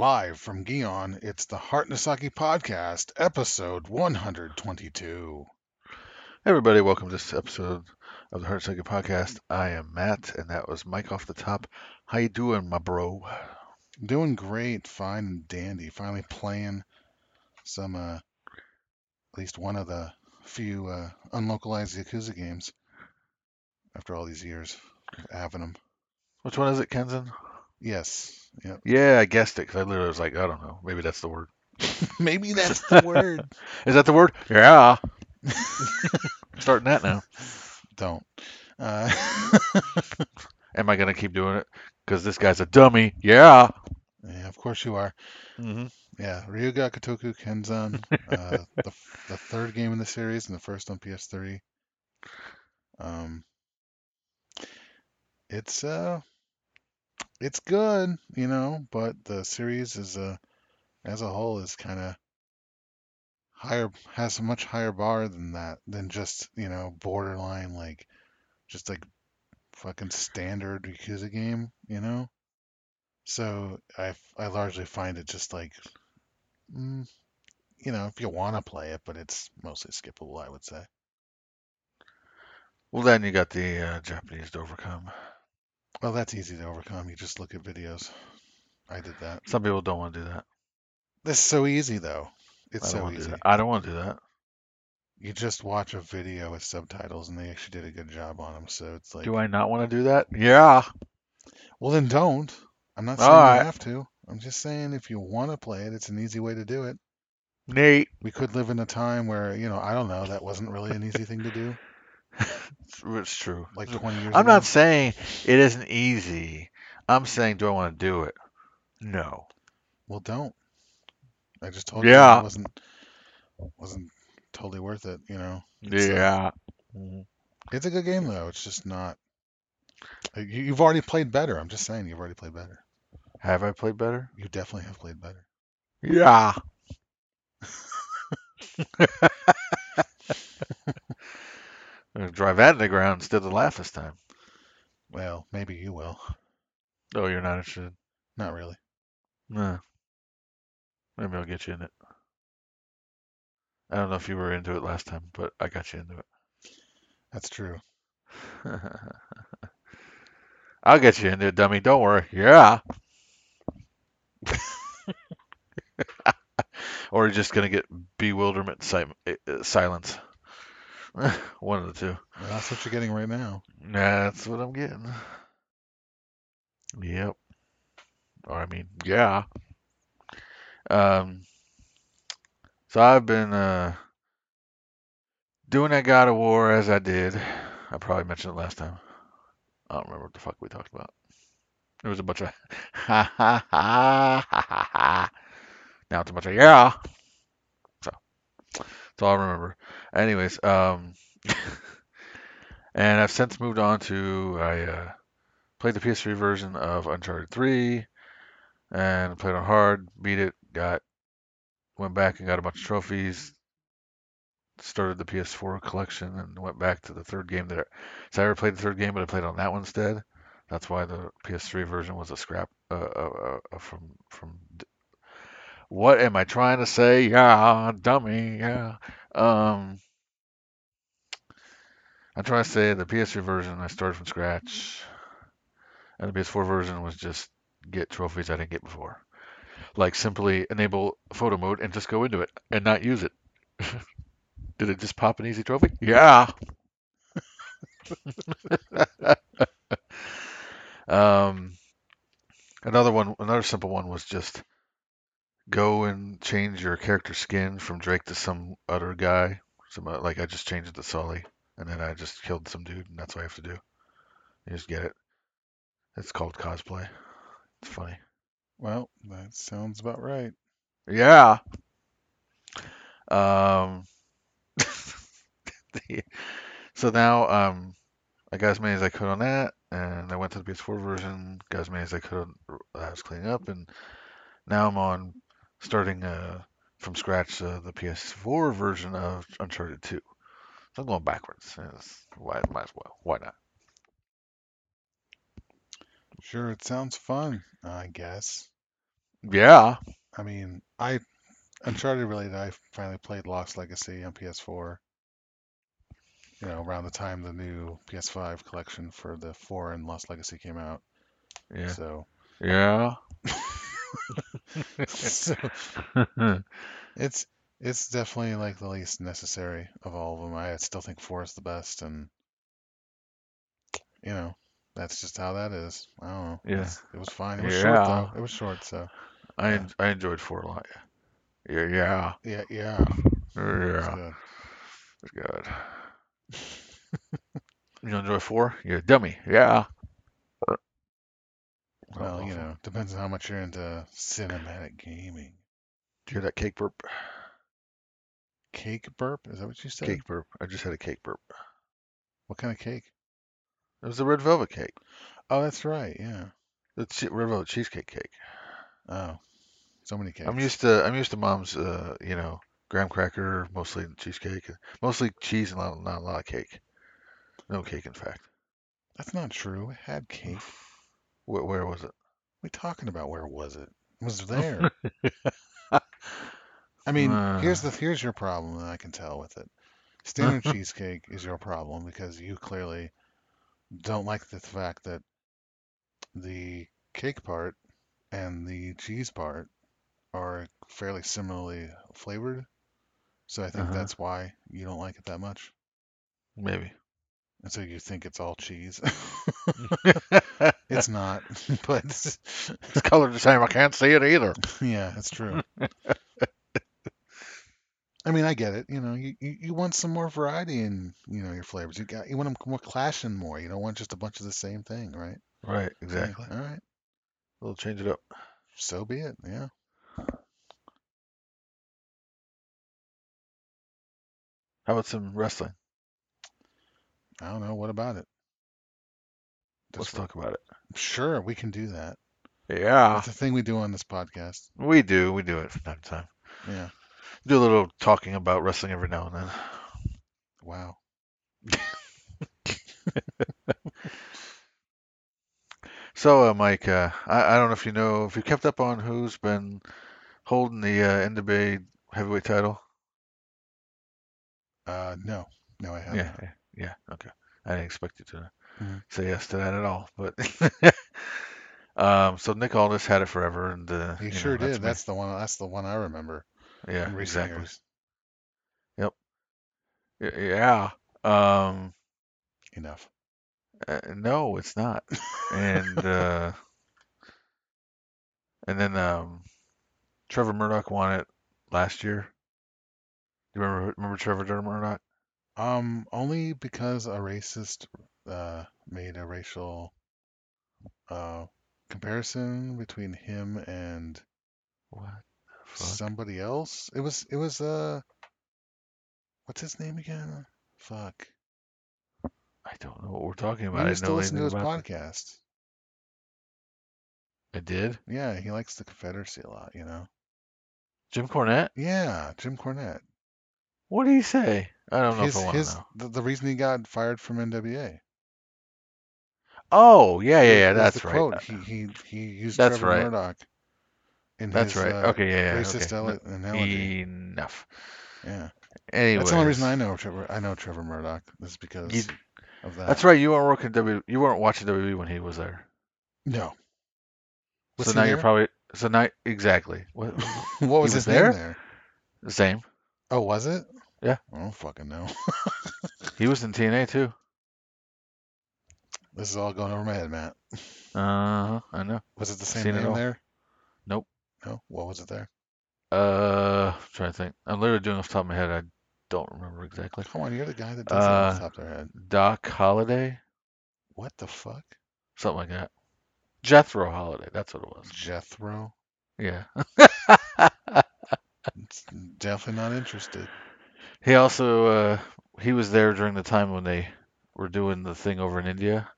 Live from Gion, it's the Heart Nasaki Podcast, episode 122. Hey everybody, welcome to this episode of the Heart Second Podcast. I am Matt, and that was Mike off the top. How you doing, my bro? Doing great, fine and dandy. Finally playing some, uh, at least one of the few uh, unlocalized Yakuza games after all these years of having them. Which one is it, Kenzan? Yes, yep. Yeah, I guessed it because I literally was like, I don't know, maybe that's the word. Maybe that's the word. Is that the word? Yeah. Starting that now. Don't. Uh, Am I gonna keep doing it? Because this guy's a dummy. Yeah. yeah, of course you are. hmm Yeah, Ryu ga Gotoku Kenzan, uh, the the third game in the series and the first on PS3. Um, it's uh, it's good, you know, but the series is a as a whole is kind of higher, has a much higher bar than that, than just you know borderline like just like fucking standard Yakuza game, you know. So I I largely find it just like, mm, you know, if you want to play it, but it's mostly skippable, I would say. Well, then you got the uh, Japanese to overcome. Well, that's easy to overcome. You just look at videos. I did that. Some people don't want to do that. This is so easy though. It's so want to do easy. I don't want to do that. You just watch a video with subtitles, and they actually did a good job on them. So it's like, Do I not want to do that? Yeah. well, then don't. I'm not saying you have to. I'm just saying if you want to play it, it's an easy way to do it. Nate. We could live in a time where, you know, I don't know, that wasn't really an easy thing to do, It's, true. like 20 years I'm ago. not saying it isn't easy. I'm saying, do I want to do it? No. Well, don't. I just told you Yeah. it wasn't wasn't totally worth it. You know, It's, uh, Yeah. Mhm. it's a good game though. It's just not. uh, you've already played better. I'm just saying you've already played better. Have I played better? You definitely have played better. Yeah. I'm gonna drive that in the ground instead of laugh this time. Well, maybe you will. Oh, you're not interested? Not really. Nah. Maybe I'll get you in it. I don't know if you were into it last time, but I got you into it. That's true. I'll get you into it, dummy. Don't worry. Yeah. or you're just gonna get bewilderment si- uh, silence. One of the two. Well, that's what you're getting right now. That's what I'm getting. Yep. Or I mean, yeah. Um. So I've been uh doing that God of War as I did. I probably mentioned it last time. I don't remember what the fuck we talked about. There was a bunch of ha ha ha ha ha ha. Now it's a bunch of yeah. So that's all I remember. Anyways, um, and I've since moved on to I uh, played the PS3 version of Uncharted 3 and played on hard, beat it, got went back and got a bunch of trophies. Started the PS4 collection and went back to the third game that I, so I never played the third game, but I played on that one instead. That's why the PS3 version was a scrap uh, uh, uh, from from. What am I trying to say? Yeah, dummy. Yeah. Um, I'm trying to say the PS3 version I started from scratch, and the PS4 version was just get trophies I didn't get before. Like simply enable photo mode and just go into it and not use it. Did it just pop an easy trophy? Yeah. um, another one, another simple one was just go and change your character skin from Drake to some other guy. Some uh, like I just changed it to Sully, and then I just killed some dude, and that's what I have to do. You just get it. It's called cosplay. It's funny. Well, that sounds about right. Yeah. Um. so now, um, I got as many as I could on that, and I went to the PS4 version, got as many as I could. on- I was cleaning up, and now I'm on starting uh from scratch uh, the PS4 version of Uncharted 2. So I'm going backwards. Yes, Why might as well. Why not? Sure, it sounds fun. I guess. Yeah. I mean, I Uncharted related. I finally played Lost Legacy on PS4. You know, around the time the new PS5 collection for the 4 and Lost Legacy came out. Yeah. So, Yeah. so it's it's definitely like the least necessary of all of them. I still think 4 is the best, and you know, that's just how that is. I don't know. Yeah. It's, it was fine. It was short Yeah. though. It was short, so I Yeah. I enjoyed four a lot. Yeah. Yeah. yeah, yeah, Yeah. it's good. It's good. You enjoy four? You're a dummy. Yeah. Well, you know, depends on how much you're into cinematic gaming. Do you hear that cake burp? Cake burp? Is that what you said? Cake burp. I just had a cake burp. What kind of cake? It was a red velvet cake. Oh, that's right. Yeah. Che- red velvet cheesecake cake. Oh, so many cakes. I'm used to I'm used to mom's uh you know graham cracker mostly cheesecake mostly cheese and not, not a lot of cake. No cake in fact. That's not true. It had cake. Where, where was it? we talking about? Where was it? It was there. I mean, here's Uh. the here's your problem, and I can tell with it. Standard cheesecake is your problem because you clearly don't like the fact that the cake part and the cheese part are fairly similarly flavored. So I think Uh-huh. that's why you don't like it that much. Maybe. And so you think it's all cheese. it's not, but It's colored the same. I can't see it either. yeah, it's true. I mean, I get it. You know, you, you, you want some more variety in you know your flavors. You got you want them more clashing more. You don't want just a bunch of the same thing, right? Right, exactly. All right. We'll change it up. So be it. Yeah. How about some wrestling? I don't know. What about it? Let's talk about it. Sure, we can do that. Yeah, That's a thing we do on this podcast. we do. We do it from time to time. Yeah. Do a little talking about wrestling every now and then. Wow. So, uh, Mike, uh, I, I don't know if you know if you kept up on who's been holding the uh, NWA heavyweight title. Uh, no, no, I haven't. Yeah, yeah. Okay, I didn't expect you to Mhm. say yes to that at all, but um, so Nick Aldis had it forever, and uh, He know, sure that's did. me. That's the one. That's the one I remember yeah, exactly. years. Y- Yeah. Um, Enough. uh, no, it's not. And uh, and then um, Trevor Murdoch won it last year. Do you remember remember Trevor Murdoch? Um, only because a racist uh made a racial uh comparison between him and What the fuck? somebody else. It was it was uh what's his name again? Fuck. I don't know what we're talking about. We I used didn't to know listen to anything his about podcast. it. I did. Yeah, he likes the Confederacy a lot, you know. Jim Cornette? Yeah, Jim Cornette. What did he say? I don't know His if I want to his know. the, the reason he got fired from NWA. Oh, yeah, yeah, yeah. That's right. quote. He he he used That's Trevor right. Murdoch That's his right. uh, okay, yeah, yeah. racist okay. analogy. enough. Yeah. Anyways, That's the only reason I know Trevor. I know Trevor Murdoch is because You, of that. that's right. You weren't working W. You weren't watching WWE when he was there. No. Was so now there? you're probably. So now exactly. What? what was was his there? name there? the same. Oh, was it? Yeah. I don't fucking know. He was in TNA too. This is all going over my head, Matt. Uh huh. I know. Was it the same Seen it name all. there? Nope. No. What was it there? Uh, trying to think. I'm literally doing off the top of my head. I don't remember exactly. Come on, you're the guy that does it off the Uh, top of their head. Doc Holiday, What the fuck? something like that. Jethro Holliday. That's what it was. Jethro? Yeah. Definitely not interested. He also uh he was there during the time when they were doing the thing over in India,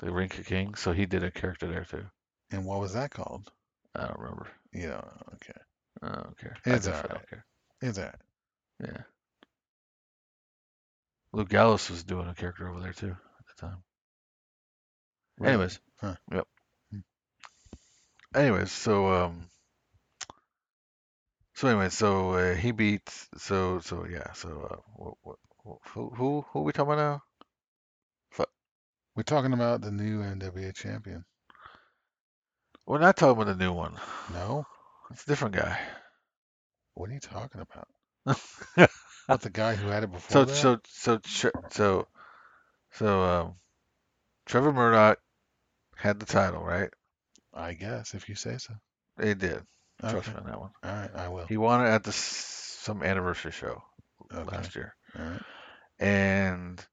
the Ring Ka King. So he did a character there too. And what was that called? I don't remember. You don't know. Okay. I don't care. It's alright. don't care. It's alright. Yeah. Luke Gallows was doing a character over there too at the time. Really? Anyways. Huh. Yep. Hmm. Anyways, so um So anyway, so uh, he beats. So so yeah. So uh, what, what, who who who are we talking about now? Fuck. We're talking about the new NWA champion. We're not talking about the new one. No? It's a different guy. What are you talking about? What, the guy who had it before So that? so so so so um, Trevor Murdoch had the title, right? I guess, if you say so. He did. Trust me on that one. All right, I will. He won it at the s- some anniversary show Okay. last year, All right. and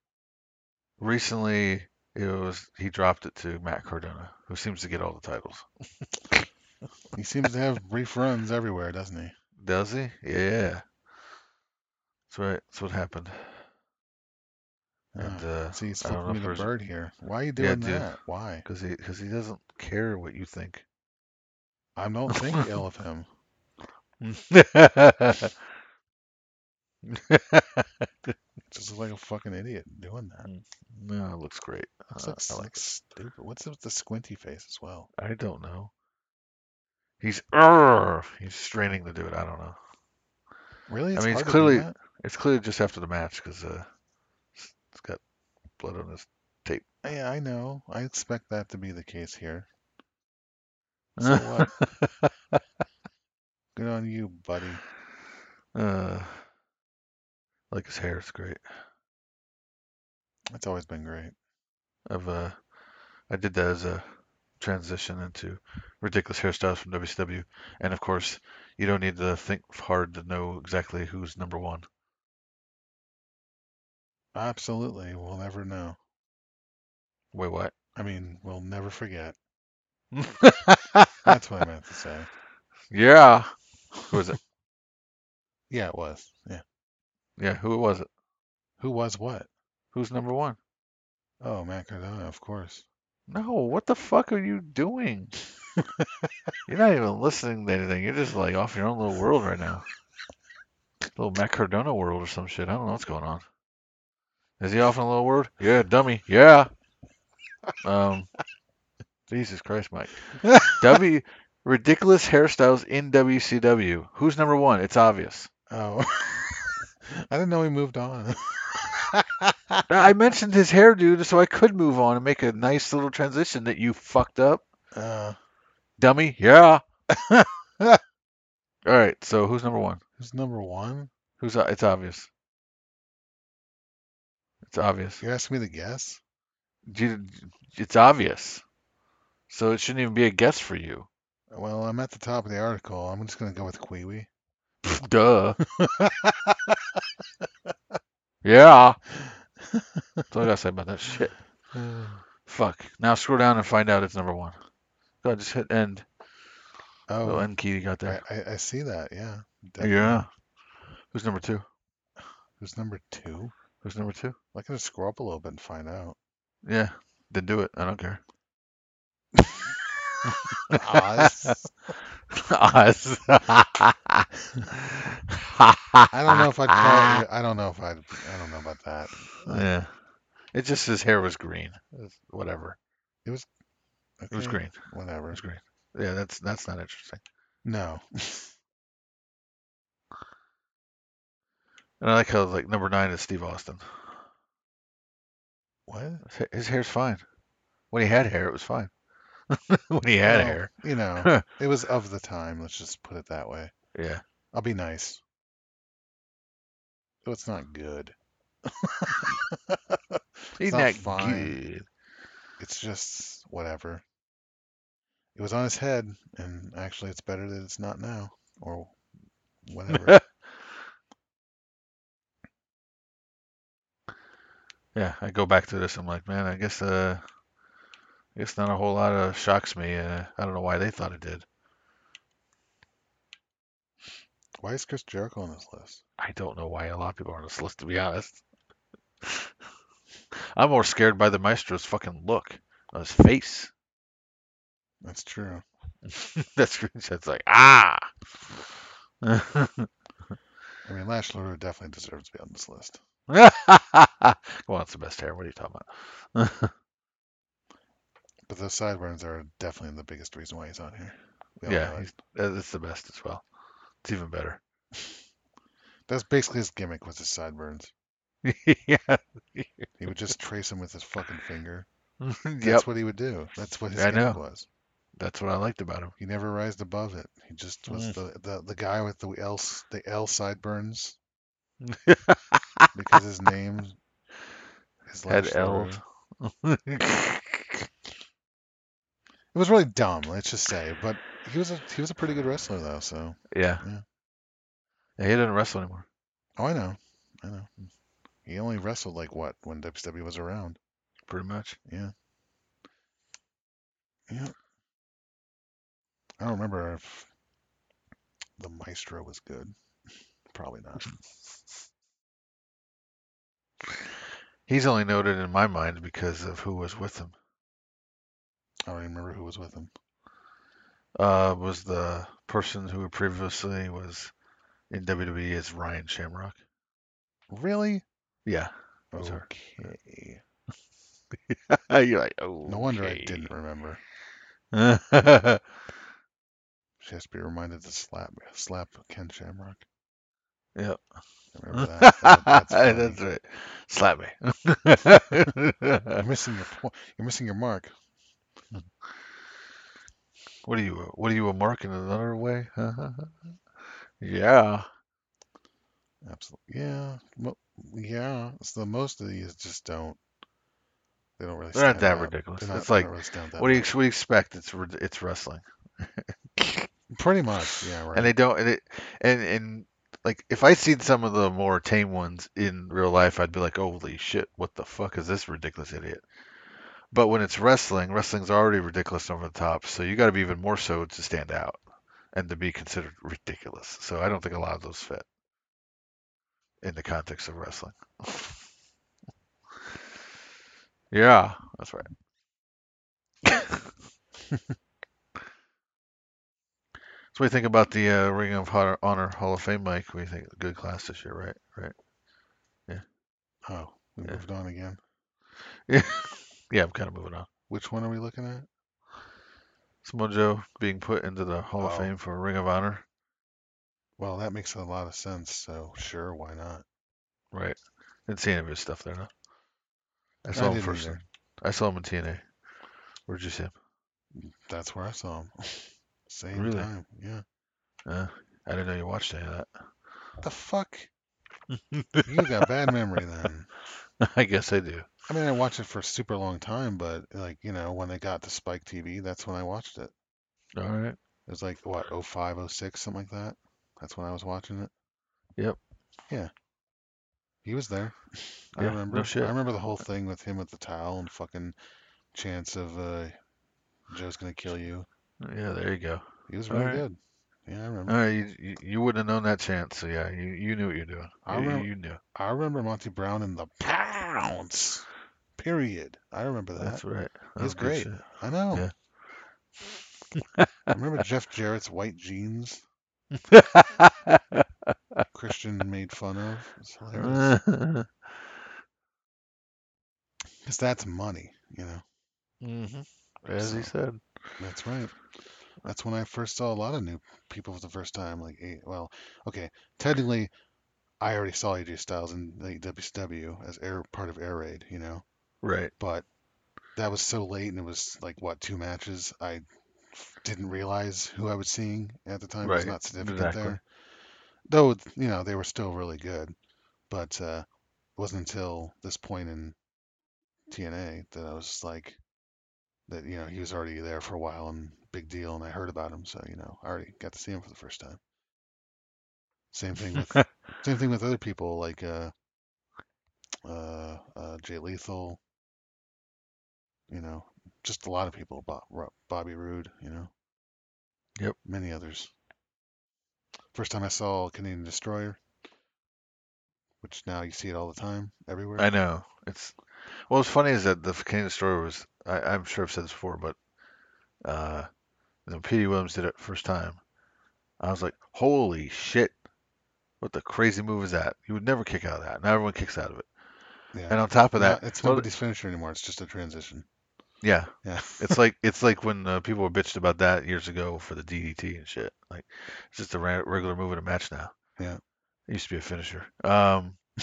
recently it was he dropped it to Matt Cardona, who seems to get all the titles. He seems to have brief runs everywhere, doesn't he? Does he? Yeah. That's right. That's what happened. And Ah, uh, See, he's I don't flipping know me if the there's bird here. Why are you Yeah, doing dude. that? Why? because he because he doesn't care what you think. I don't think ill of him. Just like a fucking idiot doing that. no, it looks great. Looks Uh, like, I like stupid. What's with the squinty face as well? I don't know. He's he's straining to do it. I don't know. Really? I mean, it's hard to do clearly- It's clearly just after the match because uh, it's got blood on his. Tape. Yeah, I know. I expect that to be the case here. So what? Good on you, buddy. uh, like his hair. It's great. It's always been great. I've uh, I did that as a transition into ridiculous hairstyles from WCW, and of course, you don't need to think hard to know exactly who's number one. Absolutely. We'll never know. Wait, what? I mean, we'll never forget. That's what I meant to say. Yeah. Who was it? Yeah, it was. Yeah. Yeah, who was it? Who was what? Who's number one? Oh, Matt Cardona, of course. No, what the fuck are you doing? You're not even listening to anything. You're just like off your own little world right now. Little Matt Cardona world or some shit. I don't know what's going on. Is he off in a little world? Yeah, dummy. Yeah. Um, Jesus Christ, Mike. W ridiculous hairstyles in WCW. Who's number one? It's obvious. Oh. I didn't know he moved on. I mentioned his hairdo so I could move on and make a nice little transition that you fucked up. Uh, Dummy. Yeah. All right. So who's number one? who's number one? Who's uh, it's obvious. It's obvious. You're asking me to guess? You- It's obvious. So it shouldn't even be a guess for you. Well, I'm at the top of the article. I'm just gonna go with Kiwi. Duh. Yeah. That's all I gotta say about that shit. Fuck. Now scroll down and find out it's number one. Go ahead, just hit end. Oh, end key you got there. I, I see that. Yeah. Oh, yeah. Who's number two? Who's number two? Who's number two? I can just scroll up a little bit and find out. Yeah. Then do it. I don't care. Oz. Oz. I don't know if I'd call it. I don't know if I'd. I don't know about that. Yeah. It just his hair was green. It's- Whatever. It was. Okay, It was green. Whatever. It was green. Yeah, that's that's not interesting. No. And I like how like number nine is Steve Austin. What? His hair's fine. When he had hair, it was fine. when he had hair, You know, it was of the time. Let's just put it that way. yeah. I'll be nice. So it's not good. He's not not fine. good. It's just whatever. It was on his head, and actually, it's better that it's not now, or whatever. yeah, I go back to this. I'm like, man, I guess uh, I guess not a whole lot of shocks me. Uh, I don't know why they thought it did. Why is Chris Jericho on this list? I don't know why a lot of people are on this list, to be honest. I'm more scared by the Maestro's fucking look on his face. That's true. that screenshot's like, ah. I mean, Lash LeRoux definitely deserves to be on this list. well, it's the best hair. What are you talking about? But those sideburns are definitely the biggest reason why he's on here. Yeah, he's, uh, it's the best as well. It's even better. That's basically his gimmick was his sideburns. yeah. He would just trace them with his fucking finger. That's yep. what he would do. That's what his I gimmick know. was. That's what I liked about him. He never rised above it. He just was Mm. the, the the guy with the L the L sideburns because his name his Had story. It was really dumb, let's just say. But he was a he was a pretty good wrestler though. So yeah. Yeah. Yeah, he doesn't wrestle anymore. oh, I know, I know. He only wrestled like what when WCW was around. Pretty much. Yeah. Yeah. I don't remember if the Maestro was good. Probably not. He's only noted in my mind because of who was with him. I don't even remember who was with him. Uh, was the person who previously was in WWE as Ryan Shamrock. Really? Yeah. was her. Okay. You're like, oh. No wonder I didn't remember. She has to be reminded to slap slap Ken Shamrock. Yep. I remember that. That- that's. That's right. Slap me. You're missing your point. You're missing your mark. what are you? What are you a mark in another way? yeah. Absolutely. Yeah. Yeah. So most of these just don't. They don't really. They're not that out. ridiculous. Not- It's like, really What do you what do you expect? It's it's wrestling, Pretty much. Yeah. Right. and they don't. And, it, and and like if I seen some of the more tame ones in real life, I'd be like, holy shit, what the fuck is this ridiculous idiot? But when it's wrestling, wrestling's already ridiculous over the top, so you got to be even more so to stand out and to be considered ridiculous. So I don't think a lot of those fit in the context of wrestling. yeah, that's right. So we think about the uh, Ring of Honor, Hall of Fame, Mike? We think good class this year, right? Right. Yeah. Oh, we Yeah. moved on again. Yeah, I'm kind of moving on. Which one are we looking at? Samoa Joe being put into the Hall of Oh. Fame for Ring of Honor, Well, that makes a lot of sense. So sure, why not? right? Didn't see any of his stuff there, though. I saw him didn't first. either. I saw him in TNA. Where'd you see him? That's where I saw him. Same Really? time. Yeah. Uh, I didn't know you watched any of that. What The fuck? that. You got bad memory then. I guess I do. I mean, I watched it for a super long time, but like, you know, when they got to Spike TV, that's when I watched it. All right. It was like what, 05, 06, something like that. That's when I was watching it. Yep. Yeah. He was there. I Yeah, no remember. shit. I remember the whole thing with him with the towel and fucking chance of uh, Joe's gonna kill you. Yeah, there you go. He was really right. good. Yeah, I remember. All right, you, you, you wouldn't have known that chance, so yeah, you, you knew what you're doing. I You, remember- you knew. I remember Monty Brown in the pounds. Period. I remember that. That's right. He was Oh, great. I know. Yeah. I remember Jeff Jarrett's white jeans. Christian made fun of. It's hilarious. Because that's money, you know. hmm As he said. That's right. That's when I first saw a lot of new people for the first time. Like, eh, well, okay, technically, I already saw AJ Styles in the WCW as air part of Air Raid, you know. Right. But that was so late, and it was like what two matches. I didn't realize who I was seeing at the time. It was not significant exactly. there. Though you know they were still really good, but uh, it wasn't until this point in TNA that I was like that. You know he was already there for a while and big deal, and I heard about him, so you know I already got to see him for the first time. Same thing with same thing with other people like uh, uh, uh, Jay Lethal. You know, just a lot of people. Bob, Bobby Roode. You know. Yep. Many others. First time I saw Canadian Destroyer, which now you see it all the time, everywhere. I know. It's well. What's funny is that the Canadian Destroyer was. I, I'm sure I've said this before, but uh, when Petey Williams did it first time, I was like, "Holy shit! What the crazy move is that? You would never kick out of that. Now everyone kicks out of it. Yeah. And on top of that, it's nobody's finisher anymore. It's just a transition. Yeah, Yeah. it's like it's like when uh, people were bitched about that years ago for the DDT and shit. Like it's just a ra- regular move in a match now. Yeah. It used to be a finisher. Um,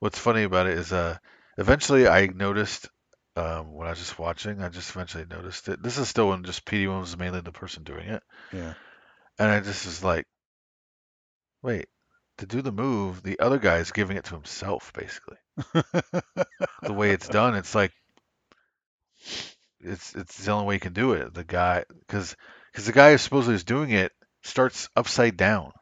what's funny about it is uh, eventually I noticed um, when I was just watching, I just eventually noticed it. This is still when just Petey Williams is mainly the person doing it, Yeah. and I just was like, wait, to do the move, the other guy is giving it to himself basically. The way it's done, it's like it's it's the only way you can do it. The guy, because because the guy who supposedly is doing it starts upside down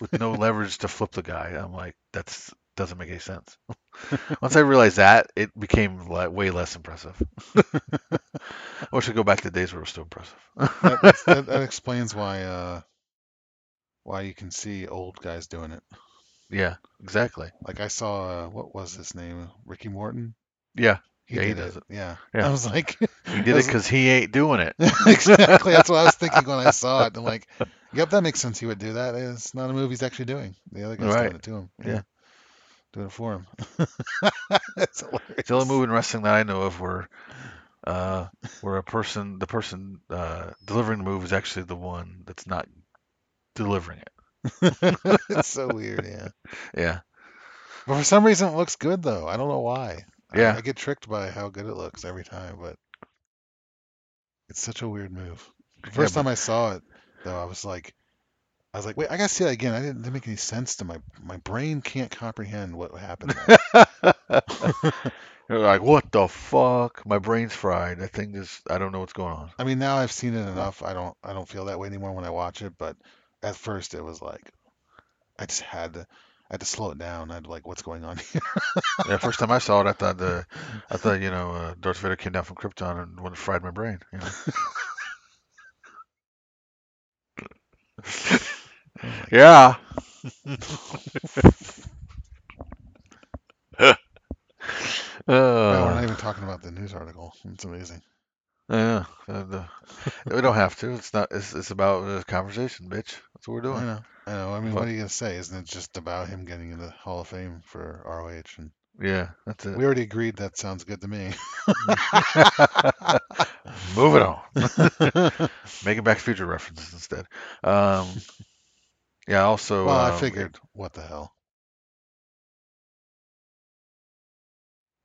with no leverage to flip the guy. I'm like, that's doesn't make any sense. Once I realized that, it became way less impressive. I wish I go back to days where it was still impressive. that, that, that explains why uh why you can see old guys doing it. yeah, exactly. Like I saw uh, what was his name? Ricky Morton. Yeah, He Yeah, he does it. Yeah. Yeah. I was like, he did it because he ain't doing it. exactly. That's what I was thinking when I saw it. I'm like, yep, that makes sense. He would do that. It's not a move he's actually doing. The other guy's Right. doing it to him. Yeah. Doing it for him. It's hilarious. The only move in wrestling that I know of where uh, where a person, the person uh, delivering the move is actually the one that's not delivering it. it's so weird, yeah. Yeah, But for some reason, it looks good though. I don't know why. I- Yeah. I, get tricked by how good it looks every time, but it's such a weird move. The first but- time I saw it, though, I was like, I was like, wait, I gotta see that again. I didn't, didn't make any sense to my my brain. Can't comprehend what happened. You're like, what the fuck? My brain's fried. That thing just, I don't know what's going on. I mean, now I've seen it enough. I don't I don't feel that way anymore when I watch it. But at first, it was like, I just had to. I had to slow it down. I had to like, what's going on here? Yeah, first time I saw it, I thought the, I thought you know, uh, Darth Vader came down from Krypton and went and fried my brain. You know? yeah. No, we're Uh, not even talking about the news article. It's amazing. Yeah, uh, we don't have to. It's not. It's it's about the conversation, bitch. That's what we're I doing. know. I know. I mean, But- what are you gonna say? Isn't it just about him getting in the Hall of Fame for ROH? And Yeah, that's it. we already agreed that sounds good to me. Moving on. Making Back to Future references instead. Um, yeah. Also, well, I um, figured, what the hell?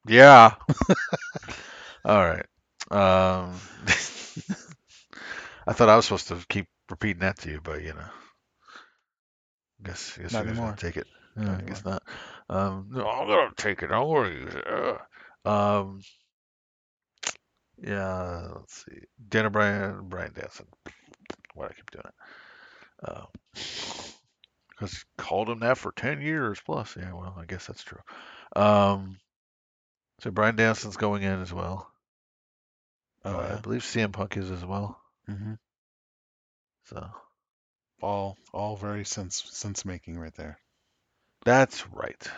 Yeah. All right. Um, I thought I was supposed to keep repeating that to you, but you know, guess guess Not you guys anymore. gonna take it. Not I guess not. Um, no, I'm gonna take it. Don't worry. Uh, Um, yeah. Let's see. Dana Bryan, Brian Danson. Why do I keep doing it? Because he called him that for ten years plus. Yeah. Well, I guess that's true. Um, so Bryan Danielson's going in as well. Oh Uh, I believe CM Punk is as well. hmm So All all very sense sense making right there. that's right.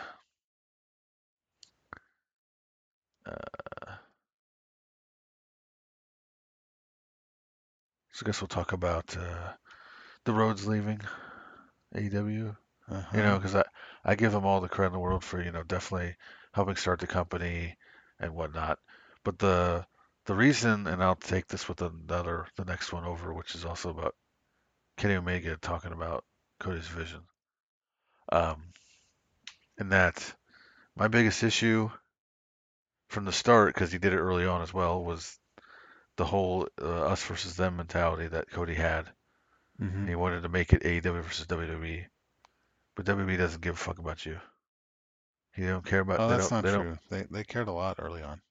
Uh, so I guess we'll talk about uh, the Rhodes leaving AEW. Uh-huh. You know, because I I give them all the credit in the world for you know definitely helping start the company and whatnot. But the the reason, and I'll take this with another the next one over, which is also about Kenny Omega talking about Cody's vision. Um, and that my biggest issue from the start, because he did it early on as well, was the whole uh, us versus them mentality that Cody had. hmm And he wanted to make it AEW versus WWE. But WWE doesn't give a fuck about you. He don't care about. Oh, that's not they true. They they cared a lot early on.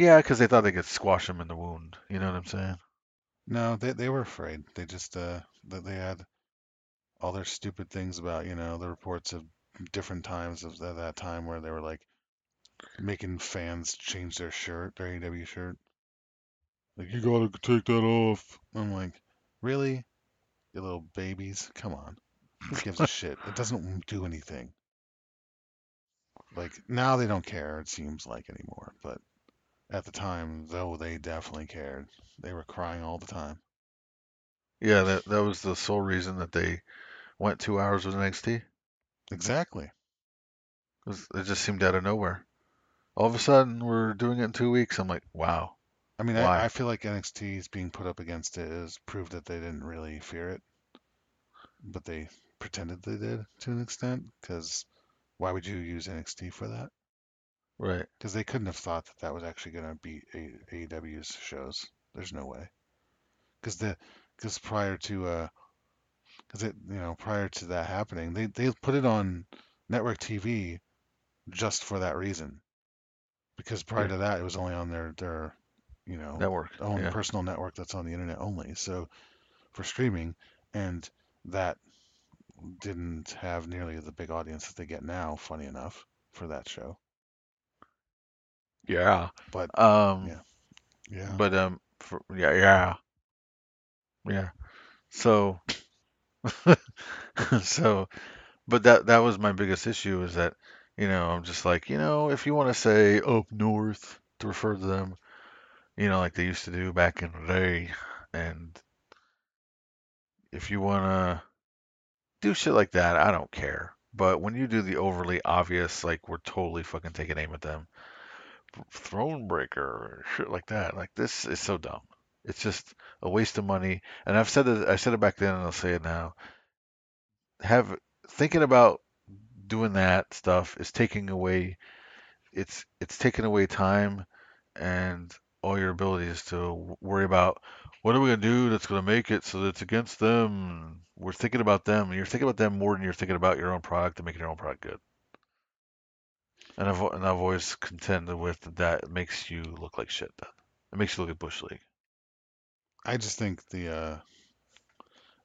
Yeah, because they thought they could squash him in the wound. You know what I'm saying? No, they they were afraid. They just uh that they had all their stupid things about you know the reports of different times of that, that time where they were like making fans change their shirt, their AEW shirt. Like you gotta take that off. I'm like, really, you little babies? Come on. Who gives a shit? It doesn't do anything. Like now they don't care. It seems like anymore, but at the time, though, they definitely cared. They were crying all the time. Yeah, that that was the sole reason that they went two hours with NXT. Exactly. 'Cause It just seemed out of nowhere. all of a sudden we're doing it in two weeks. I'm like, wow, I mean, I. I feel like NXT's being put up against it is proof that they didn't really fear it, but they pretended they did to an extent. Because why would you use NXT for that? Right. Because they couldn't have thought that that was actually going to be A- AEW's shows. There's no way. Because the because prior to uh, because it you know prior to that happening, they they put it on network TV just for that reason. Because prior to that, it was only on their their you know Network. own Yeah. personal network that's on the internet only. So for streaming, and that didn't have nearly the big audience that they get now. Funny enough, for that show. Yeah. But Um. yeah. yeah, But um. For, yeah. Yeah. Yeah. So. so. But that that was my biggest issue is that you know I'm just like you know if you want to say up north to refer to them you know like they used to do back in the day and if you want to do shit like that I don't care but when you do the overly obvious like we're totally fucking taking aim at them throne breaker or shit like that. Like this is so dumb. It's just a waste of money. And I've said it I said it back then and I'll say it now. Have thinking about doing that stuff is taking away it's it's taking away time and all your abilities to worry about what are we gonna do that's gonna make it so that it's against them. We're thinking about them, and you're thinking about them more than you're thinking about your own product and making your own product good. And I've and I've always contended with that it makes you look like shit. Then it makes you look at Bush League. I just think the uh,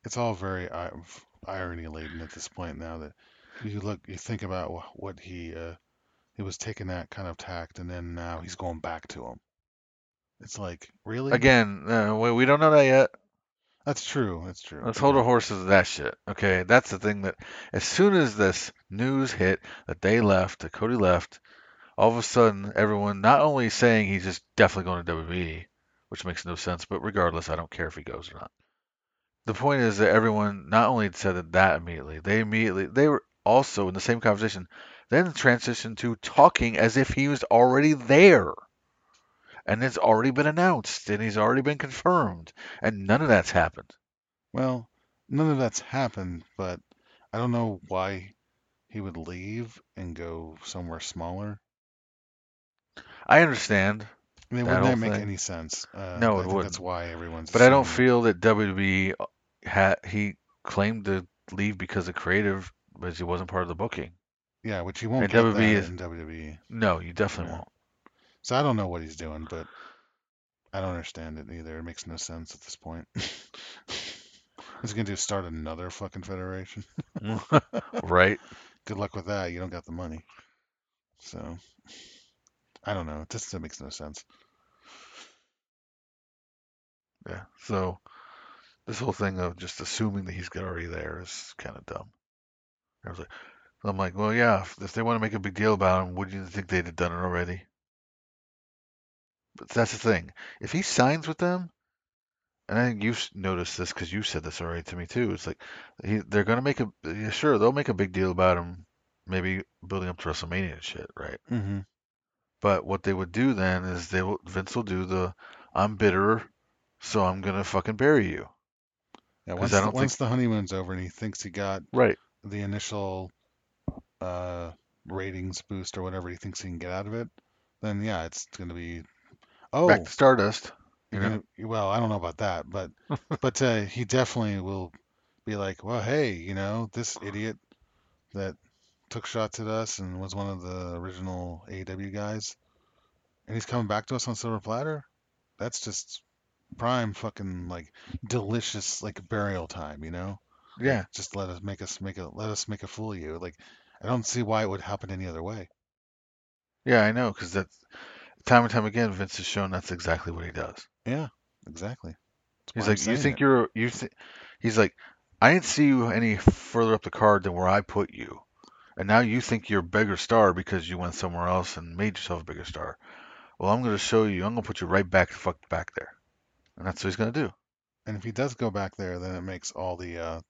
it's all very irony laden at this point now that you look you think about what he uh, he was taking that kind of tact and then now he's going back to him. It's like really Again, uh, we, we don't know that yet. That's true. That's true. Let's hold our horses to that shit. Okay, that's the thing that as soon as this news hit that they left, that Cody left, all of a sudden everyone not only saying he's just definitely going to WWE, which makes no sense, but regardless, I don't care if he goes or not. The point is that everyone not only said that, that immediately, they immediately they were also in the same conversation, then transitioned to talking as if he was already there. And it's already been announced and he's already been confirmed. And none of that's happened. Well, none of that's happened, but I don't know why he would leave and go somewhere smaller. I understand, I mean, That wouldn't that make thing? any sense? Uh, No, it wouldn't. that's why everyone's. but I don't feel that WWE had he claimed to leave because of creative, because he wasn't part of the booking. Yeah, which you won't And get WWE is- in WWE. No, you definitely Yeah. won't. So I don't know what he's doing, but I don't understand it either. It makes no sense at this point. What's he gonna do? Start another fucking federation? Mm. right? Good luck with that. You don't got the money. So I don't know. It just it makes no sense. Yeah. So this whole thing of just assuming that he's already there is kind of dumb. I was like, I'm like, well, yeah. If, if they want to make a big deal about him, wouldn't you think they'd have done it already? But that's the thing. If he signs with them, and I think you've noticed this because you said this already to me too. It's like he, they're gonna make a yeah, sure they'll make a big deal about him, maybe building up to WrestleMania and shit, right? Mm-hmm. But what they would do then is they will Vince will do the I'm bitter, so I'm gonna fucking bury you. Yeah. Once the, don't think- the honeymoon's over and he thinks he got Right. the initial uh, ratings boost or whatever he thinks he can get out of it, then yeah, it's gonna be. Oh, Back to Stardust. You know? well, I don't know about that, but but uh, he definitely will be like, well, hey, you know, this idiot that took shots at us and was one of the original AEW guys, and he's coming back to us on silver platter. That's just prime fucking like delicious like burial time, you know? Like, Yeah. just let us make us make a let us make a fool of you. Like, I don't see why it would happen any other way. Yeah, I know, because that's time and time again, Vince has shown that's exactly what he does. Yeah, exactly. That's He's like, you think it. you're you th he's like, I didn't see you any further up the card than where I put you, and now you think you're a bigger star because you went somewhere else and made yourself a bigger star. Well, I'm gonna show you. I'm gonna put you right back the fuck back there, and that's what he's gonna do. And if he does go back there, then it makes all the uh,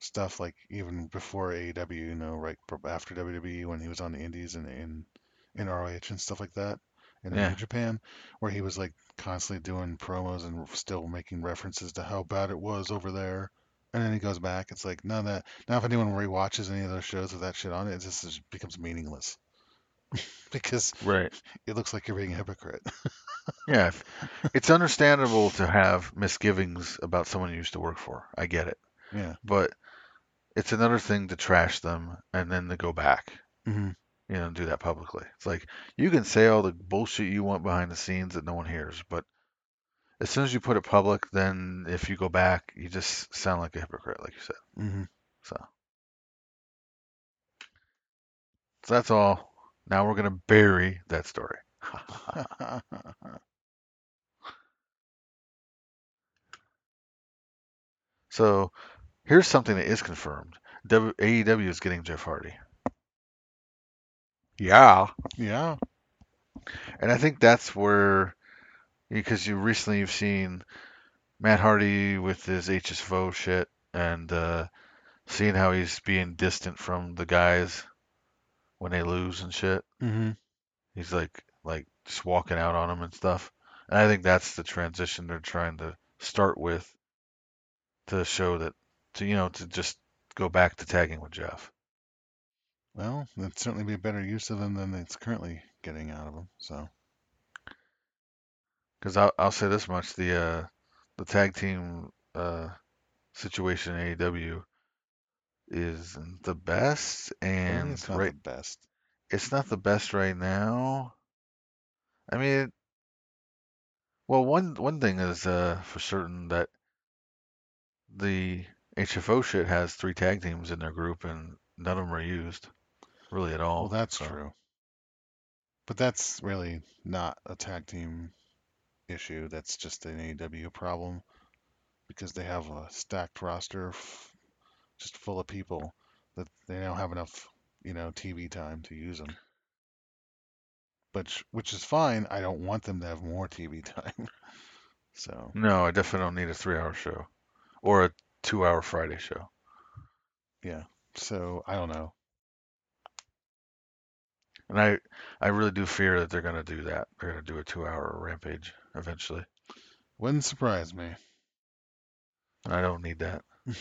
stuff like even before AEW, you know, right after WWE when he was on the Indies and in in ROH and stuff like that, in New Yeah, Japan, where he was like constantly doing promos and still making references to how bad it was over there. And then he goes back. It's like none of that. Now, if anyone rewatches any of those shows with that shit on it, it just is- becomes meaningless because right. it looks like you're being a hypocrite. Yeah, it's understandable to have misgivings about someone you used to work for. I get it. yeah. But it's another thing to trash them and then to go back, hmm you know, do that publicly. It's like you can say all the bullshit you want behind the scenes that no one hears, but as soon as you put it public, then if you go back, you just sound like a hypocrite, like you said. hmm So, so that's all. Now we're gonna bury that story. So here's something that is confirmed. W- AEW is getting Jeff Hardy. Yeah. yeah. And I think that's where, because you recently you've seen Matt Hardy with his HFO shit and uh, seeing how he's being distant from the guys when they lose and shit. hmm He's like like just walking out on them and stuff. And I think that's the transition they're trying to start with to show that to you know to just go back to tagging with Jeff. Well, that'd certainly be a better use of them than it's currently getting out of them. So, Because I'll, I'll say this much: the uh, the tag team uh, situation in AEW isn't the best, and it's not right, the best. it's not the best right now. I mean, it, well, one one thing is uh, for certain that the HFO shit has three tag teams in their group, and none of them are used really at all. Well, that's so. true. But that's really not a tag team issue. That's just an AEW problem because they have a stacked roster f- just full of people that they don't have enough, you know, TV time to use them. But which is fine. I don't want them to have more TV time. So, No, I definitely don't need a three-hour show or a two-hour Friday show. yeah. So, I don't know. And I, I really do fear that they're gonna do that. They're gonna do a two-hour Rampage eventually, Wouldn't surprise me. and I don't need that.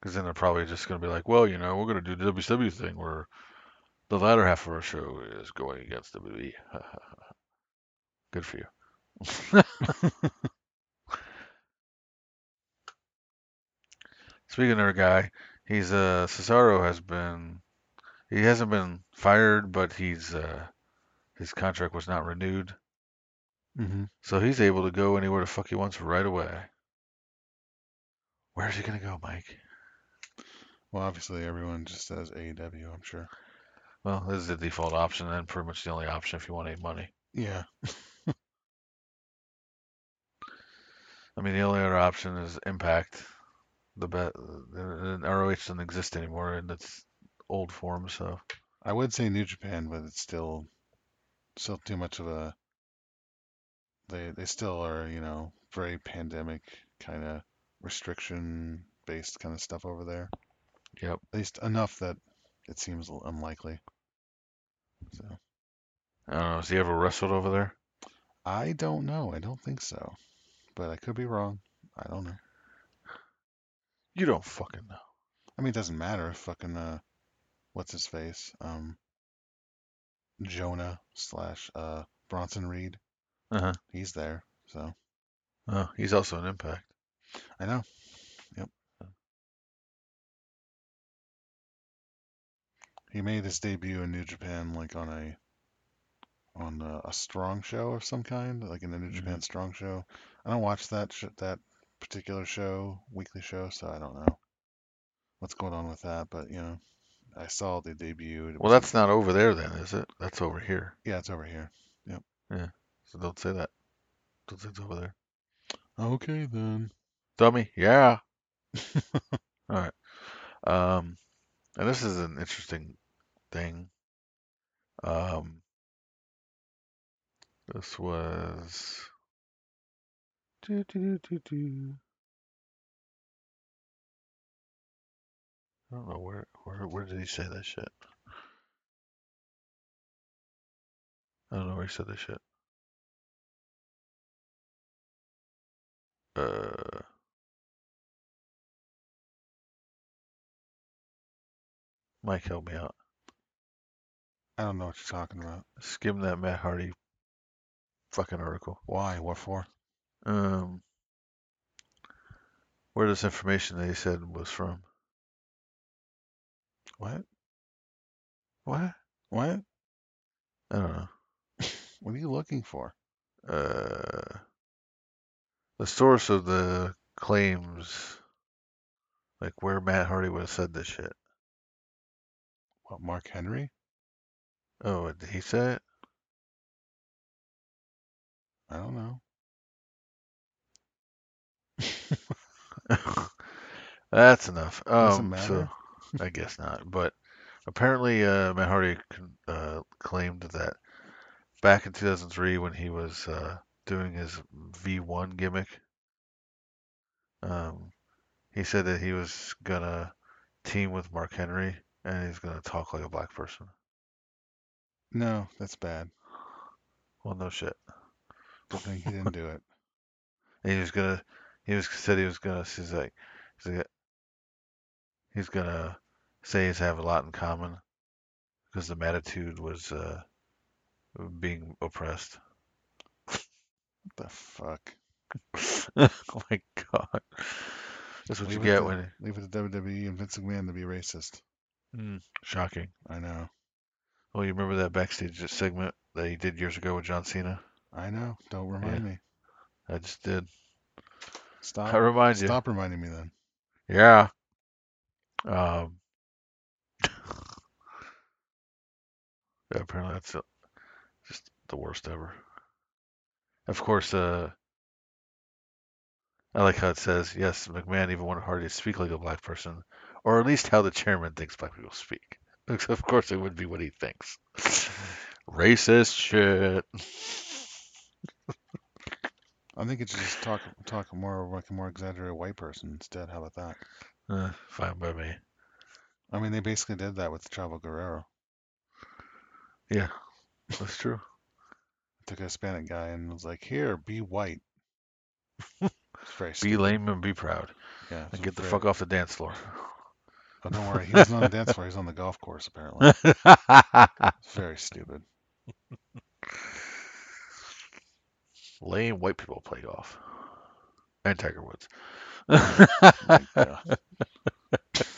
Because then they're probably just gonna be like, well, you know, we're gonna do the WCW thing where the latter half of our show is going against WWE. Good for you. Speaking of our guy, he's uh Cesaro has been he hasn't been fired, but he's uh his contract was not renewed, hmm so he's able to go anywhere the fuck he wants right away. Where's he gonna go, Mike? Well, obviously everyone just says AEW, I'm sure. Well, this is the default option, and pretty much the only option if you want any money. Yeah. I mean, the only other option is Impact. The bet ROH doesn't exist anymore and its old form, so I would say New Japan, but it's still still too much of a they they still are, you know, very pandemic kind of restriction based kind of stuff over there. yep. At least enough that it seems unlikely. So I don't know. Has he ever wrestled over there? I don't know. I don't think so, but I could be wrong. I don't know. You don't fucking know. I mean, it doesn't matter. If fucking uh, what's his face? Um, Jonah slash uh Bronson Reed. Uh huh. He's there. So Oh, he's also an Impact. I know. Yep. He made his debut in New Japan like on a on a, a strong show of some kind, like in the New Japan Strong Show. I don't watch that sh- that particular show, weekly show, so I don't know what's going on with that. But you know, I saw the debut. Well, that's not over there then, is it? That's over here. yeah, it's over here. Yep. Yeah. So don't say that. Don't say it's over there. Okay then. Dummy. Yeah. All right. Um, and this is an interesting thing. Um, this was. Do, do, do, do. I don't know where, where, where did he say that shit? I don't know where he said this shit. Uh, Mike, help me out. I don't know what you're talking about. Skim that Matt Hardy fucking article. Why? What for? Um, where this information they said was from. What? What? What? I don't know. What are you looking for? Uh, the source of the claims, like where Matt Hardy would have said this shit. What, Mark Henry? Oh, did he say it? I don't know. That's enough. Doesn't Um, matter. so I guess not. But apparently, uh, Matt Hardy uh, claimed that back in 2003, when he was uh, doing his V1 gimmick, um, he said that he was gonna team with Mark Henry and he's gonna talk like a black person. No, that's bad. Well, no shit. Good thing he didn't do it. And he was gonna, he was said he was gonna, he's like, he's like, he's gonna say he's have a lot in common because the attitude was uh, being oppressed. What the fuck? oh my god, that's what Leave you get to- when Leave it to WWE and Vince McMahon to be racist. mm, shocking. I know. Well, you remember that backstage segment that he did years ago with John Cena? I know. Don't remind me. I just did. Stop. I remind you. Stop reminding me then. Yeah. Um. yeah, apparently that's just the worst ever. Of course, uh, I like how it says, yes, McMahon even wanted Hardy to speak like a black person, or at least how the chairman thinks black people speak. of course, it would be what he thinks. Racist shit. I think it's just talk talk more like a more exaggerated white person instead. How about that? Uh, fine by me. I mean, they basically did that with Chavo Guerrero. Yeah, that's true. Took a Hispanic guy and was like, "Here, be white." Be lame and be proud, Yeah. and get the fuck off the dance floor. Oh, don't worry. He wasn't on the dance floor. He was on the golf course apparently. Very stupid. Lame white people play golf. And Tiger Woods. Yeah.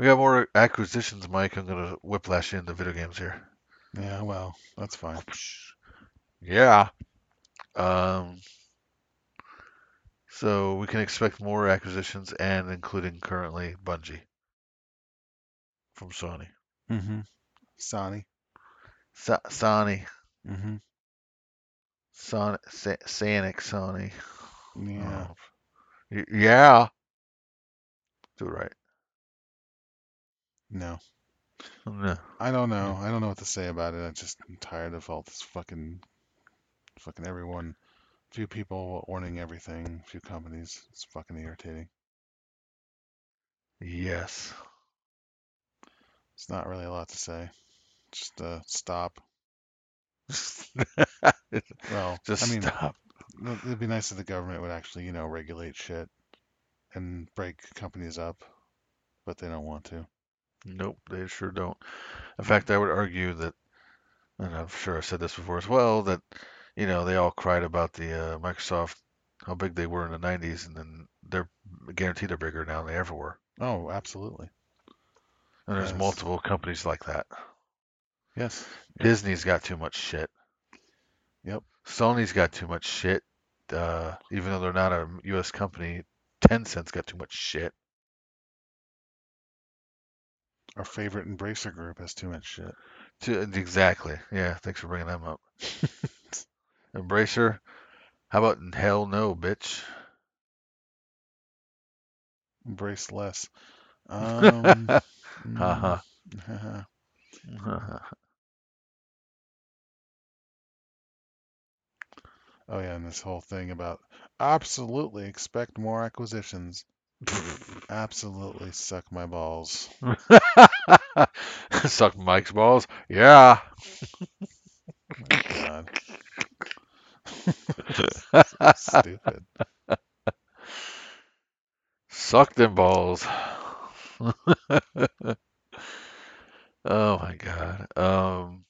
We got more acquisitions, Mike. I'm gonna whiplash into video games here. Yeah. Well, that's fine. Yeah. Um. So we can expect more acquisitions, and including currently Bungie from Sony. Mm-hmm. Sonny. Sa- Sony, Mm-hmm. Sonic, Sa- Sonic, Sony. Yeah. Oh. Y- yeah. Do it right. No. No. I don't know. I don't know what to say about it. I'm just am tired of all this fucking, fucking everyone, few people owning everything, few companies. It's fucking irritating. Yes. It's not really a lot to say. Just uh, stop. Well, Just I mean, stop. it'd be nice if the government would actually, you know, regulate shit and break companies up, but they don't want to. Nope, they sure don't. In fact, I would argue that, and I'm sure I said this before as well, that you know they all cried about the uh, Microsoft how big they were in the 90s, and then they're guaranteed they're bigger now than they ever were. Oh, absolutely. And there's Yes. multiple companies like that. Yes. Disney's got too much shit. Yep. Sony's got too much shit. Uh, even though they're not a U.S. company, Tencent's got too much shit. Our favorite Embracer group has too much shit. To, exactly. Yeah, thanks for bringing them up. Embracer. How about hell no, bitch? Embrace less. Um, Haha. mm, oh yeah, and this whole thing about absolutely expect more acquisitions. Absolutely suck my balls. Suck Mike's balls. Yeah. My God. Stupid. Suck them balls. Oh my God. Um,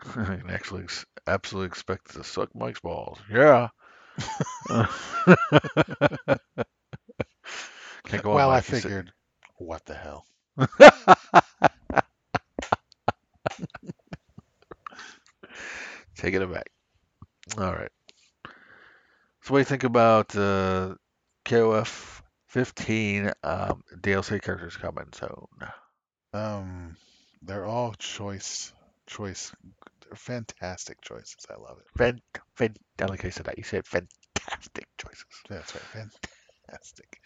I can actually absolutely expect to suck Mike's balls. Yeah. Well, I Mike. You said- figured, what the hell? Take it back. All right. So what do you think about uh, KOF 15 um, DLC characters coming soon? Um, they're all choice, choice, they're fantastic choices. I love it. Fan, fan, I like you said that. You said fantastic choices. That's right, fantastic.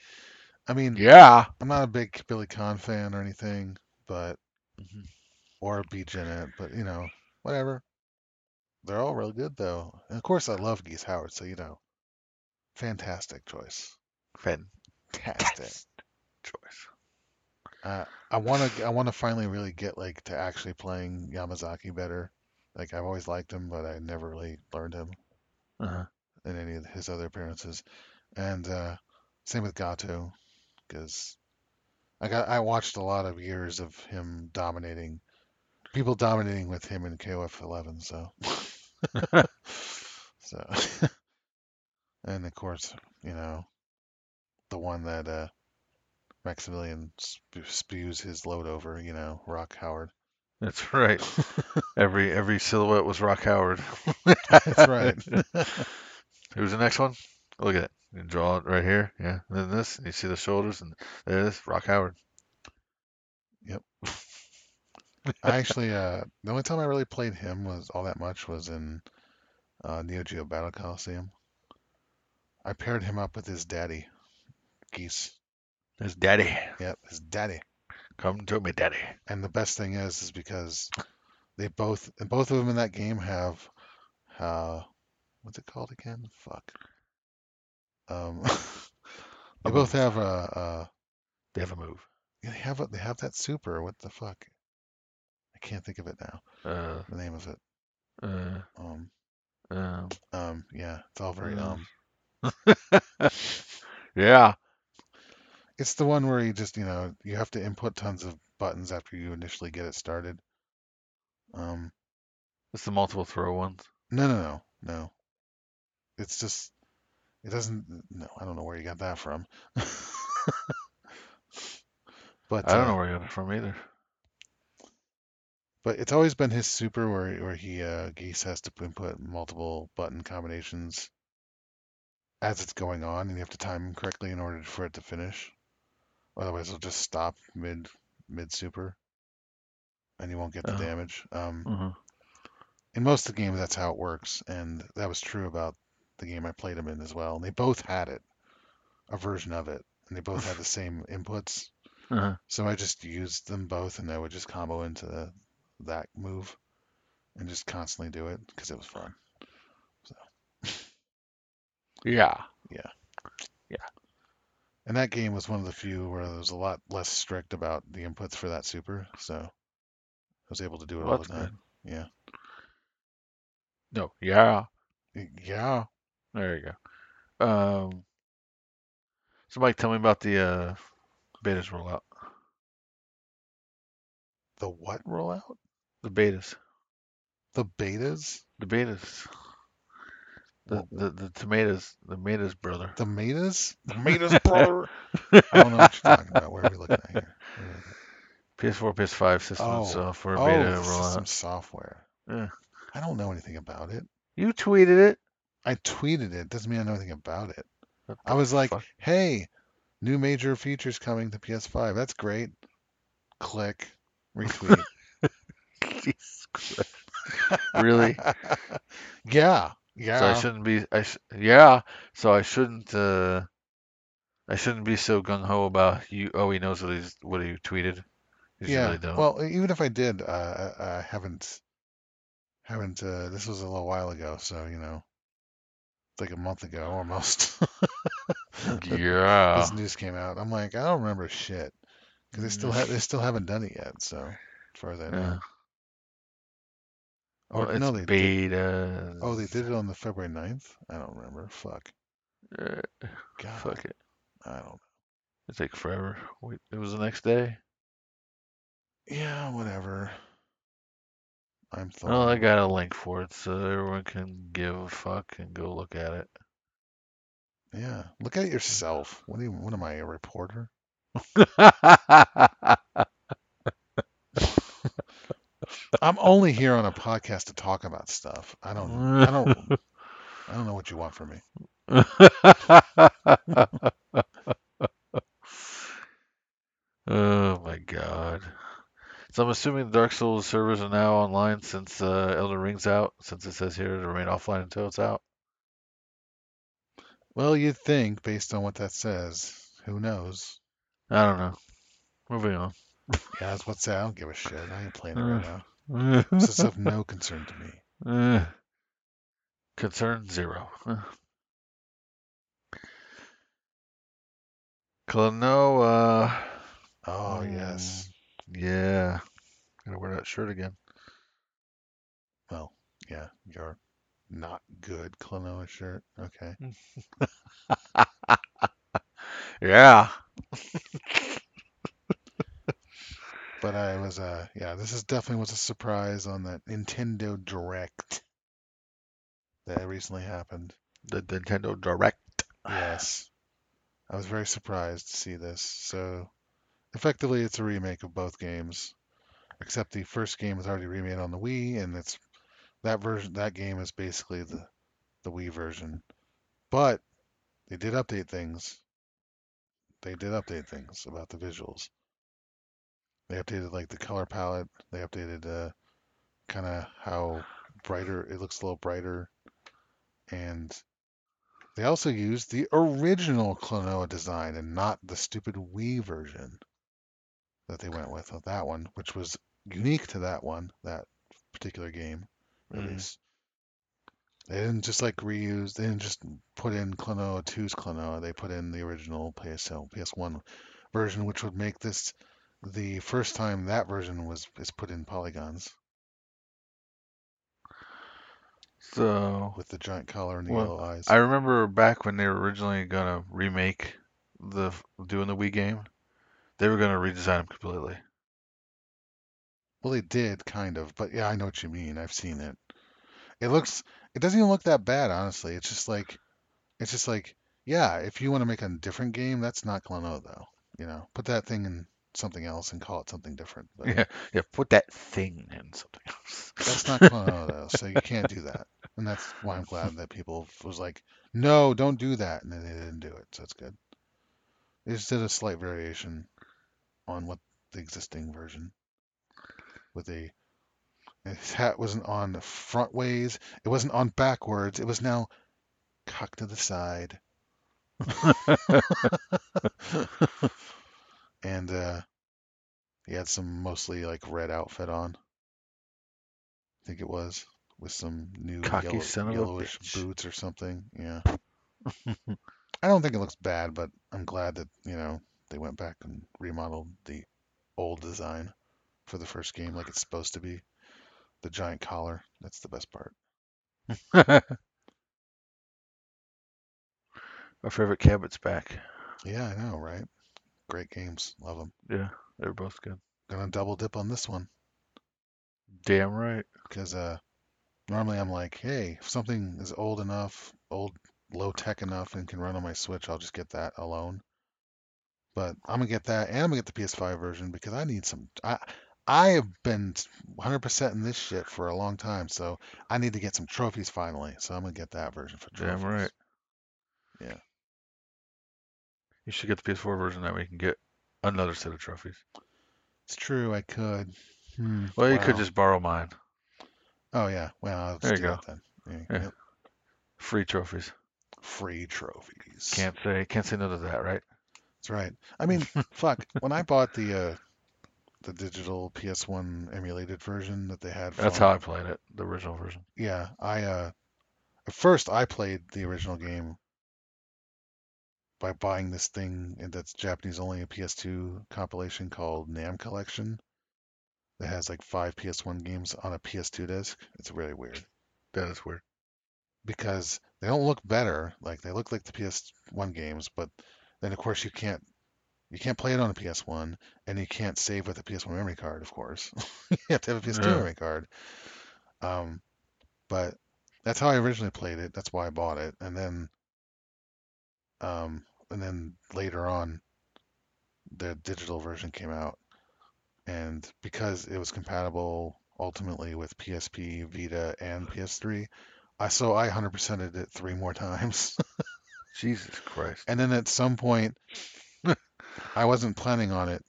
I mean, Yeah. I'm not a big Billy Kane fan or anything, but Mhm. or B Jenet, but you know, whatever. They're all real good though. And of course, I love Geese Howard, so you know, fantastic choice. Fantastic Fantastic. choice. Uh, I want to I want to finally really get like to actually playing Yamazaki better. Like I've always liked him, but I never really learned him Uh-huh. in any of his other appearances. And uh, same with Gato, because I got I watched a lot of years of him dominating, people dominating with him in KOF 11. So, so, and of course, you know, the one that uh, Maximilian spews his load over, you know, Rock Howard. That's right. Every every silhouette was Rock Howard. That's right. Who's the next one? Look at it. You draw it right here. Yeah. Then this. And you see the shoulders, and there it is. Rock Howard. Yep. I actually, uh, the only time I really played him was all that much was in uh, Neo Geo Battle Coliseum. I paired him up with his daddy, Geese. There's Daddy. Yep, his daddy. Come to me, Daddy. And the best thing is, is because they both, and both of them in that game have, uh, what's it called again? Fuck. Um, they both have a, a They have a move. yeah, they have a, they have that super. What the fuck? I can't think of it now. Uh, The name of it. uh, Um, um. um, yeah, it's all very Uh. um. yeah. It's the one where you just, you know, you have to input tons of buttons after you initially get it started. Um, It's the multiple throw ones. no, no, no, no. It's just, it doesn't, no, I don't know where you got that from. But, I don't uh, know where you got it from either. but it's always been his super where, where he, uh, Geese has to input multiple button combinations as it's going on, and you have to time them correctly in order for it to finish. Otherwise, it'll just stop mid, mid super, and you won't get the Oh. damage. Um, hmm in most of the games that's how it works and that was true about the game i played them in as well and they both had it a version of it and they both had the same inputs Uh-huh. so i just used them both and i would just combo into the, that move and just constantly do it because it was fun So. yeah. Yeah. Yeah. And that game was one of the few where there was a lot less strict about the inputs for that super so i was able to do it Well, all the time yeah No. Yeah. Yeah There you go. Um. So, Mike, tell me about the uh, betas rollout. the what rollout The betas. the betas The betas. The the, the tomatoes. The tomatoes, brother. the metas brother i don't know what you're talking about where are we looking at here Where are we looking PS4, PS5 system Oh. software Oh, beta rollout. software. Yeah. I don't know anything about it. You tweeted it. I tweeted it. Doesn't mean I know anything about it. I was like, fuck? hey, new major features coming to PS5. That's great. Click. Retweet. Jesus Christ. Really? yeah. So I shouldn't be. I sh- yeah. So I shouldn't. Uh, I shouldn't be so gung ho about you. Oh, he knows what he's what he tweeted. Yeah. really. Well, even if I did, uh, I, I haven't, haven't. Uh, this was a little while ago, so you know, like a month ago almost. Yeah. This news came out. I'm like, I don't remember shit because they still have they still haven't done it yet. So as far as I know, Yeah. Or Well, it's no, they did. beta. Oh, they did it on the February 9th? I don't remember. Fuck. Uh, God, fuck it. I don't. It take forever. Wait, it was the next day. Yeah, whatever. I'm Thor. Well, I got a link for it, so everyone can give a fuck and go look at it. Yeah, look at it yourself. What, do you, what am I, a reporter? I'm only here on a podcast to talk about stuff. I don't. I don't. I don't know what you want from me. oh my god. So I'm assuming the Dark Souls servers are now online since uh, Elden Ring's out, since it says here to remain offline until it's out. Well, you'd think, based on what that says. Who knows? I don't know. Moving on. Yeah, that's what's that. I don't give a shit. I ain't playing it right now. This is of no concern to me. uh, concern zero. Uh. Klonoa. Oh yes. Yeah. Gotta wear that shirt again. Well, yeah, your not good Klonoa shirt. Okay. Yeah. But I was uh yeah, this is definitely was a surprise on that Nintendo Direct that recently happened. The Nintendo Direct. Yes. I was very surprised to see this. So effectively it's a remake of both games. Except the first game was already remade on the Wii and it's that version that game is basically the the Wii version. But they did update things. They did update things about the visuals. They updated like the color palette. They updated uh kind of how brighter it looks a little brighter. And they also used the original Klonoa design and not the stupid Wii version that they went with of that one, which was unique to that one, that particular game Mhm. release. They didn't just like reuse, they didn't just put in Klonoa 2's Klonoa, they put in the original PSL, PS1 version, which would make this the first time that version was is put in polygons So with the giant collar and the Well, yellow eyes. I remember back when they were originally gonna remake the doing the Wii game, they were gonna redesign them completely. Well, they did kind of, but yeah, I know what you mean. I've seen it. It looks, it doesn't even look that bad, honestly. It's just like, it's just like, yeah, if you want to make a different game, that's not Klonoa though. You know, put that thing in something else and call it something different. But Yeah, yeah. Put that thing in something else. that's not though, so you can't do that. And that's why I'm glad that people was like, no, don't do that, and then they didn't do it, so it's good. They just did a slight variation on what the existing version with a his hat wasn't on the front ways, it wasn't on backwards, it was now cocked to the side. and uh he had some mostly like red outfit on. I think it was with some new Cocky yellow, yellowish boots or something. Yeah. I don't think it looks bad, but I'm glad that, you know, they went back and remodeled the old design for the first game like it's supposed to be. The giant collar, that's the best part. Our favorite Cabot's back. Yeah, I know, right? Great games. Love them. Yeah, they're both good. Gonna double dip on this one Damn right. because uh, normally I'm like, hey, if something is old enough, old, low tech enough, and can run on my Switch, I'll just get that alone. But I'm gonna get that, and I'm gonna get the PS5 version because I need some. I I have been 100% in this shit for a long time, so I need to get some trophies finally. So I'm gonna get that version for trophies. Damn right. Yeah. You should get the PS4 version that way you can get another set of trophies. It's true, I could. Hmm, Well, you could just borrow mine. Oh yeah. Well, There you go. then. Yeah, Yeah. yep. Free trophies. Free trophies. Can't say can't say no to that, right? That's right. I mean, fuck. When I bought the uh, the digital PS1 emulated version that they had, That's how I played it, the original version. Yeah, I uh, At first, I played the original game by buying this thing that's Japanese only a PS2 compilation called Namco Collection that has like five PS1 games on a PS2 disc. It's really weird That is weird. because they don't look better. Like they look like the PS1 games, but then of course you can't you can't play it on a PS1 and you can't save with a PS1 memory card, of course. you have to have a PS2 Yeah. memory card. Um, but that's how I originally played it. That's why I bought it. And then um, and then later on the digital version came out and because it was compatible ultimately with PSP, Vita, and PS3, I so I 100%ed it three more times. Jesus Christ. and then at some point, I wasn't planning on it,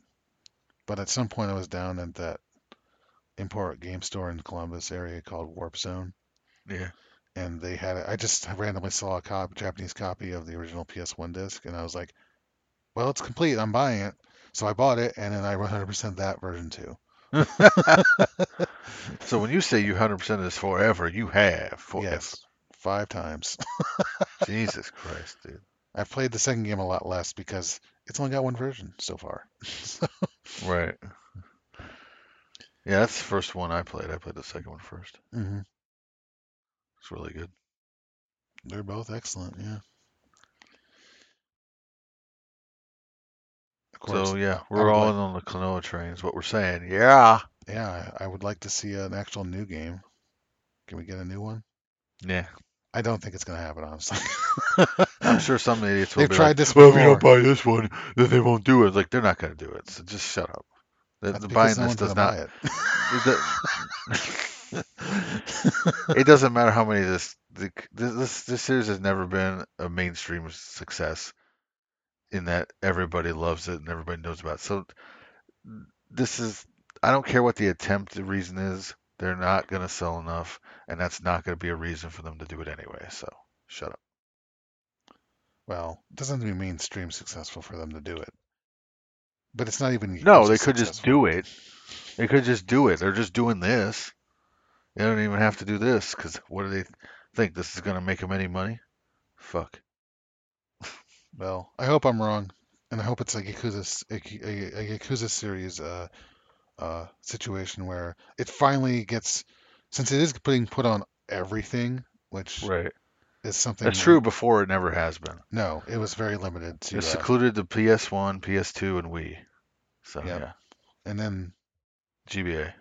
but at some point I was down at that import game store in Columbus area called Warp Zone, Yeah. And they had it. I just randomly saw a cop, Japanese copy of the original PS1 disc, and I was like, "Well, it's complete. I'm buying it." So I bought it, and then I 100% that version too. So when you say you 100% this forever, you have forever. Yes, five times. Jesus Christ, dude. I've played the second game a lot less because it's only got one version so far. Right. Yeah, that's the first one I played. I played the second one first. hmm It's really good. They're both excellent. Yeah. Course, So yeah, we're all like- in on the Klonoa train is what we're saying. Yeah. yeah, I would like to see an actual new game. Can we get a new one? Yeah. I don't think it's gonna happen, honestly. I'm sure some idiots will They've tried like, this well, if you don't buy this one, then they won't do it. Like they're not going to do it. So just shut up. The, the buying no this does gonna not. buy it. it doesn't matter how many this the, this this series has never been a mainstream success in that everybody loves it and everybody knows about it. So this is I don't care what the attempt the reason is, they're not going to sell enough and that's not going to be a reason for them to do it anyway. So shut up. Well, it doesn't have to be mainstream successful for them to do it. But it's not even No, they could just do it. They could just do it. They're just doing this. They don't even have to do this because what do they think? This is going to make them any money? Fuck. Well, I hope I'm wrong, and I hope it's a Yakuza a, a, a Yakuza series uh, uh, situation where it finally gets, since it is being put on everything, which Right. is something. That's true before it never has been. No, it was very limited to, It's uh, secluded to PS1, PS2, and Wii. So Yep. yeah, and then GBA.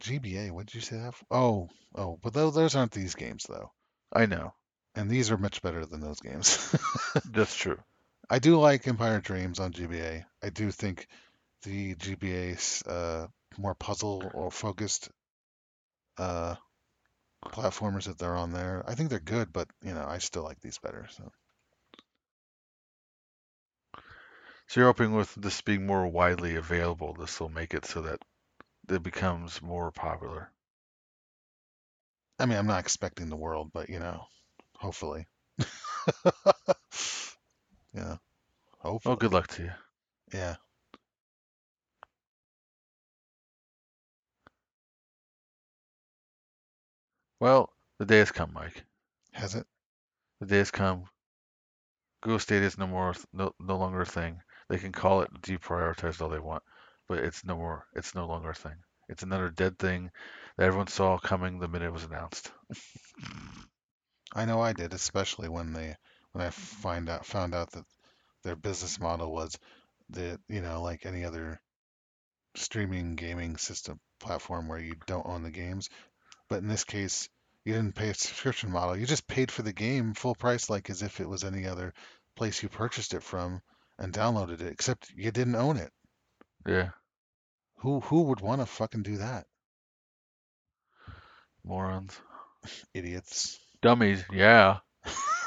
GBA. What did you say that? For? Oh, oh, but those, those aren't these games though, I know. and these are much better than those games. That's true. I do like Empire Dreams on GBA. I do think the GBA's uh, more puzzle or focused uh, platformers that they're on there. I think they're good, but you know, I still like these better. So So you're hoping with this being more widely available, this will make it so that it becomes more popular. I mean, I'm not expecting the world, but you know, hopefully. yeah, hopefully. Well, good luck to you. Yeah. Well, the day has come, Mike. Has it? The day has come. Google Stadia is no more, no, no longer a thing. They can call it deprioritized all they want, but it's no more. It's no longer a thing. It's another dead thing that everyone saw coming the minute it was announced. I know I did, especially when they when I find out found out that their business model was that you know like any other streaming gaming system platform where you don't own the games, but in this case you didn't pay a subscription model. You just paid for the game full price, like as if it was any other place you purchased it from and downloaded it, except you didn't own it. Yeah, Who who would want to fucking do that? morons. Idiots. Dummies, yeah.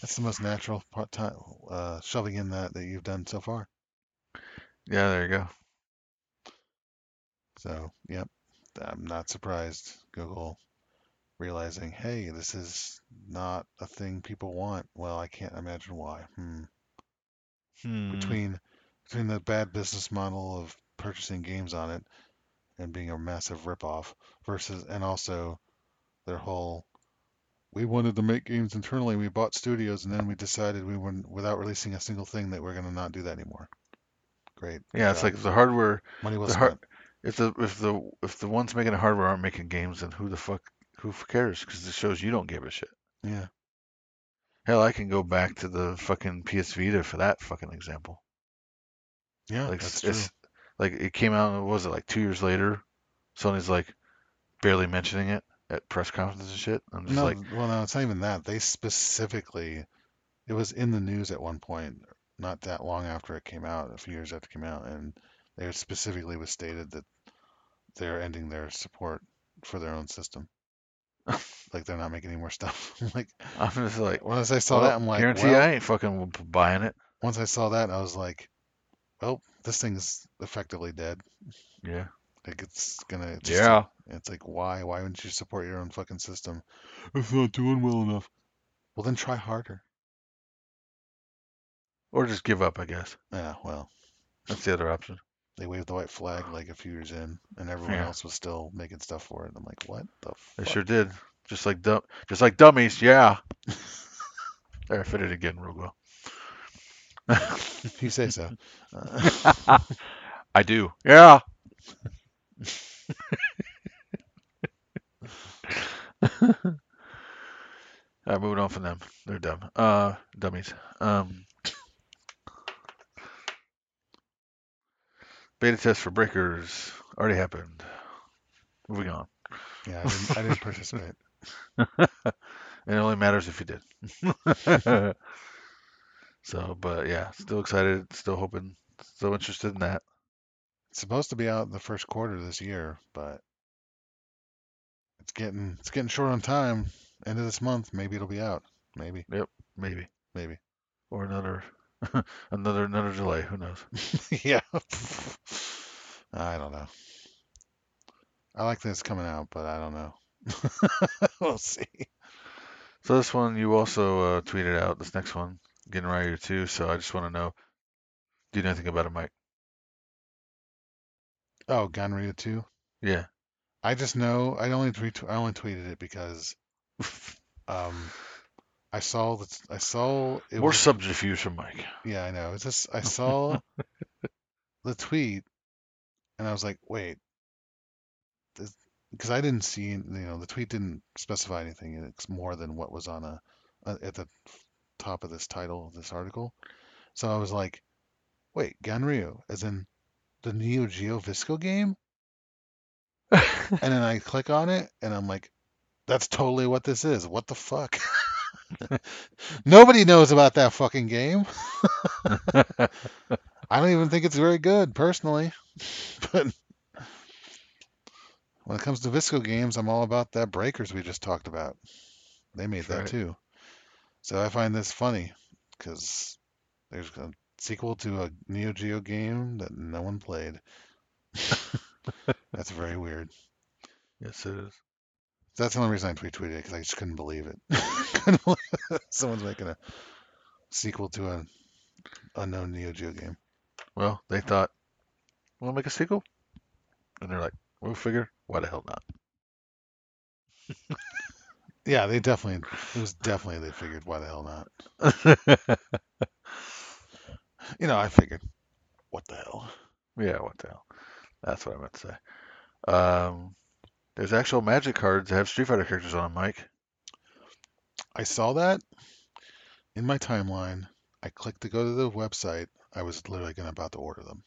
That's the most natural part time uh, shoving in that that you've done so far. Yeah, there you go. So, yep, I'm not surprised. Google realizing, hey, this is not a thing people want. Well, I can't imagine why. Hmm. Hmm. Between between the bad business model of purchasing games on it and being a massive ripoff versus and also their whole we wanted to make games internally. We bought studios and then we decided we wouldn't without releasing a single thing that we're going to not do that anymore. Great. Yeah, it's like if the hardware, money was the hard, if the if the if the ones making the hardware aren't making games, then who the fuck who cares? Because it shows you don't give a shit. Yeah. Hell, I can go back to the fucking PS Vita for that fucking example. Yeah, Like that's true. like it came out. what Was it like two years later? Sony's like barely mentioning it at press conferences and shit. I'm just No, like, well, no, it's not even that. They specifically, it was in the news at one point, not that long after it came out, a few years after it came out, and they specifically was stated that they're ending their support for their own system. Like they're not making any more stuff. Like I'm just like, once I saw well, that, I'm like, guarantee well, I ain't fucking buying it. once I saw that, I was like, well, this thing's effectively dead. Yeah, Like it's gonna just, yeah. it's like why, why wouldn't you support your own fucking system? It's not doing well enough. Well, then try harder. Or just give up, I guess. Yeah, well. That's the other option. They waved the white flag like a few years in, and everyone Yeah. else was still making stuff for it. I'm like, what the They fuck? sure did. Just like dumb, just like dummies. Yeah. there, I fit it again real well. If you say so. Uh, I do. Yeah. All right, moving on from them. They're dumb. Uh, dummies. Um, beta test for Breakers already happened. Moving on. yeah, I didn't, I didn't participate. It only matters if you did. so, but yeah, still excited, still hoping, still interested in that. It's supposed to be out in the first quarter this year, but it's getting it's getting short on time. End of this month, maybe it'll be out. Maybe, Yep. Maybe. maybe. Or another, another, another delay. Who knows? yeah. I don't know. I like that it's coming out, but I don't know. we'll see. So this one you also uh, tweeted out. This next one, getting ready too. So I just want to know, do you know anything about it, Mike? Oh, Ganryu 2. Yeah. I just know I only tweet I only tweeted it because um I saw that I saw it More was subterfuge from Mike. yeah I know. It's just I saw the tweet and I was like wait because I didn't see you know the tweet didn't specify anything it's more than what was on a, a at the top of this title of this article. So I was like wait Ganryu as in the Neo Geo Visco game? And then I click on it and I'm like that's totally what this is. What the fuck Nobody knows about that fucking game. I don't even think it's very good personally. But when it comes to Visco games, I'm all about that Breakers we just talked about. They made That's that right. too. So I find this funny because there's a sequel to a Neo Geo game that no one played. That's very weird. yes, it is. That's the only reason I retweeted it because I just couldn't believe it. couldn't believe it. Someone's making a sequel to an unknown Neo Geo game. Well, they thought, we'll make a sequel, and they're like, we'll figure. Why the hell not? Yeah, they definitely. It was definitely they figured why the hell not. You know, I figured what the hell. yeah, what the hell? That's what I meant to say. Um, there's actual Magic cards that have Street Fighter characters on them, Mike. I saw that in my timeline. I clicked to go to the website. I was literally gonna about to order them,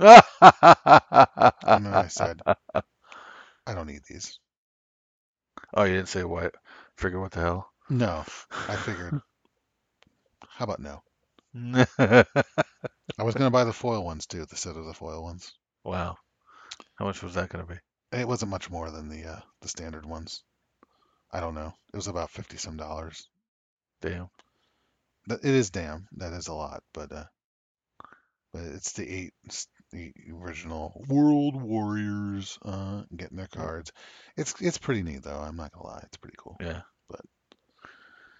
and then I said, I don't need these. Oh, you didn't say what? Figure what the hell? No, I figured. How about no? I was gonna buy the foil ones too, the set of the foil ones. wow. How much was that going to be? It wasn't much more than the uh, the standard ones. I don't know. It was about fifty some dollars. Damn. It is damn. That is a lot, but uh, but it's the eight, it's the original World Warriors uh, getting their cards. It's it's pretty neat though. I'm not gonna lie, it's pretty cool. Yeah.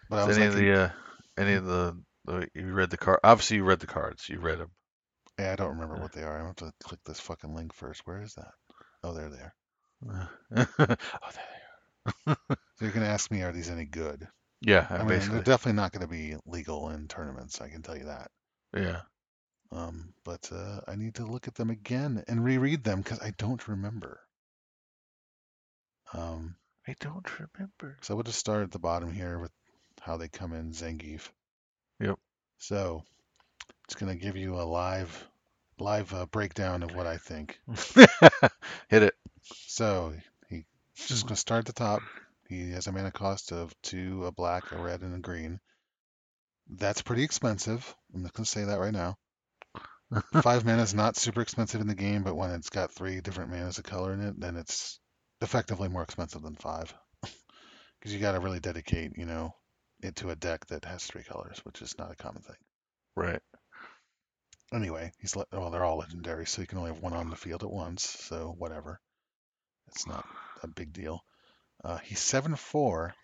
But I Is was any like, of the uh, any of the, the you read the card? Obviously, you read the cards. You read them. yeah, I don't remember yeah. what they are. I have to click this fucking link first. Where is that? Oh, there they are. oh, there So you're gonna ask me, are these any good? Yeah, I mean, basically. they're definitely not gonna be legal in tournaments. I can tell you that. Yeah. Um, but uh, I need to look at them again and reread them because I don't remember. Um, I don't remember. so we'll just start at the bottom here with how they come in Zangief. Yep. So it's gonna give you a live, live uh, breakdown of what I think. Hit it. So he just gonna start at the top. He has a mana cost of two, a black, a red, and a green. That's pretty expensive. I'm just gonna say that right now. Five mana is not super expensive in the game, but when it's got three different manas of color in it, then it's effectively more expensive than five. Because you got to really dedicate, you know, it to a deck that has three colors, which is not a common thing. Right. Anyway, he's le- well, they're all legendary, so you can only have one on the field at once. So whatever, it's not a big deal. Uh, he's seven four.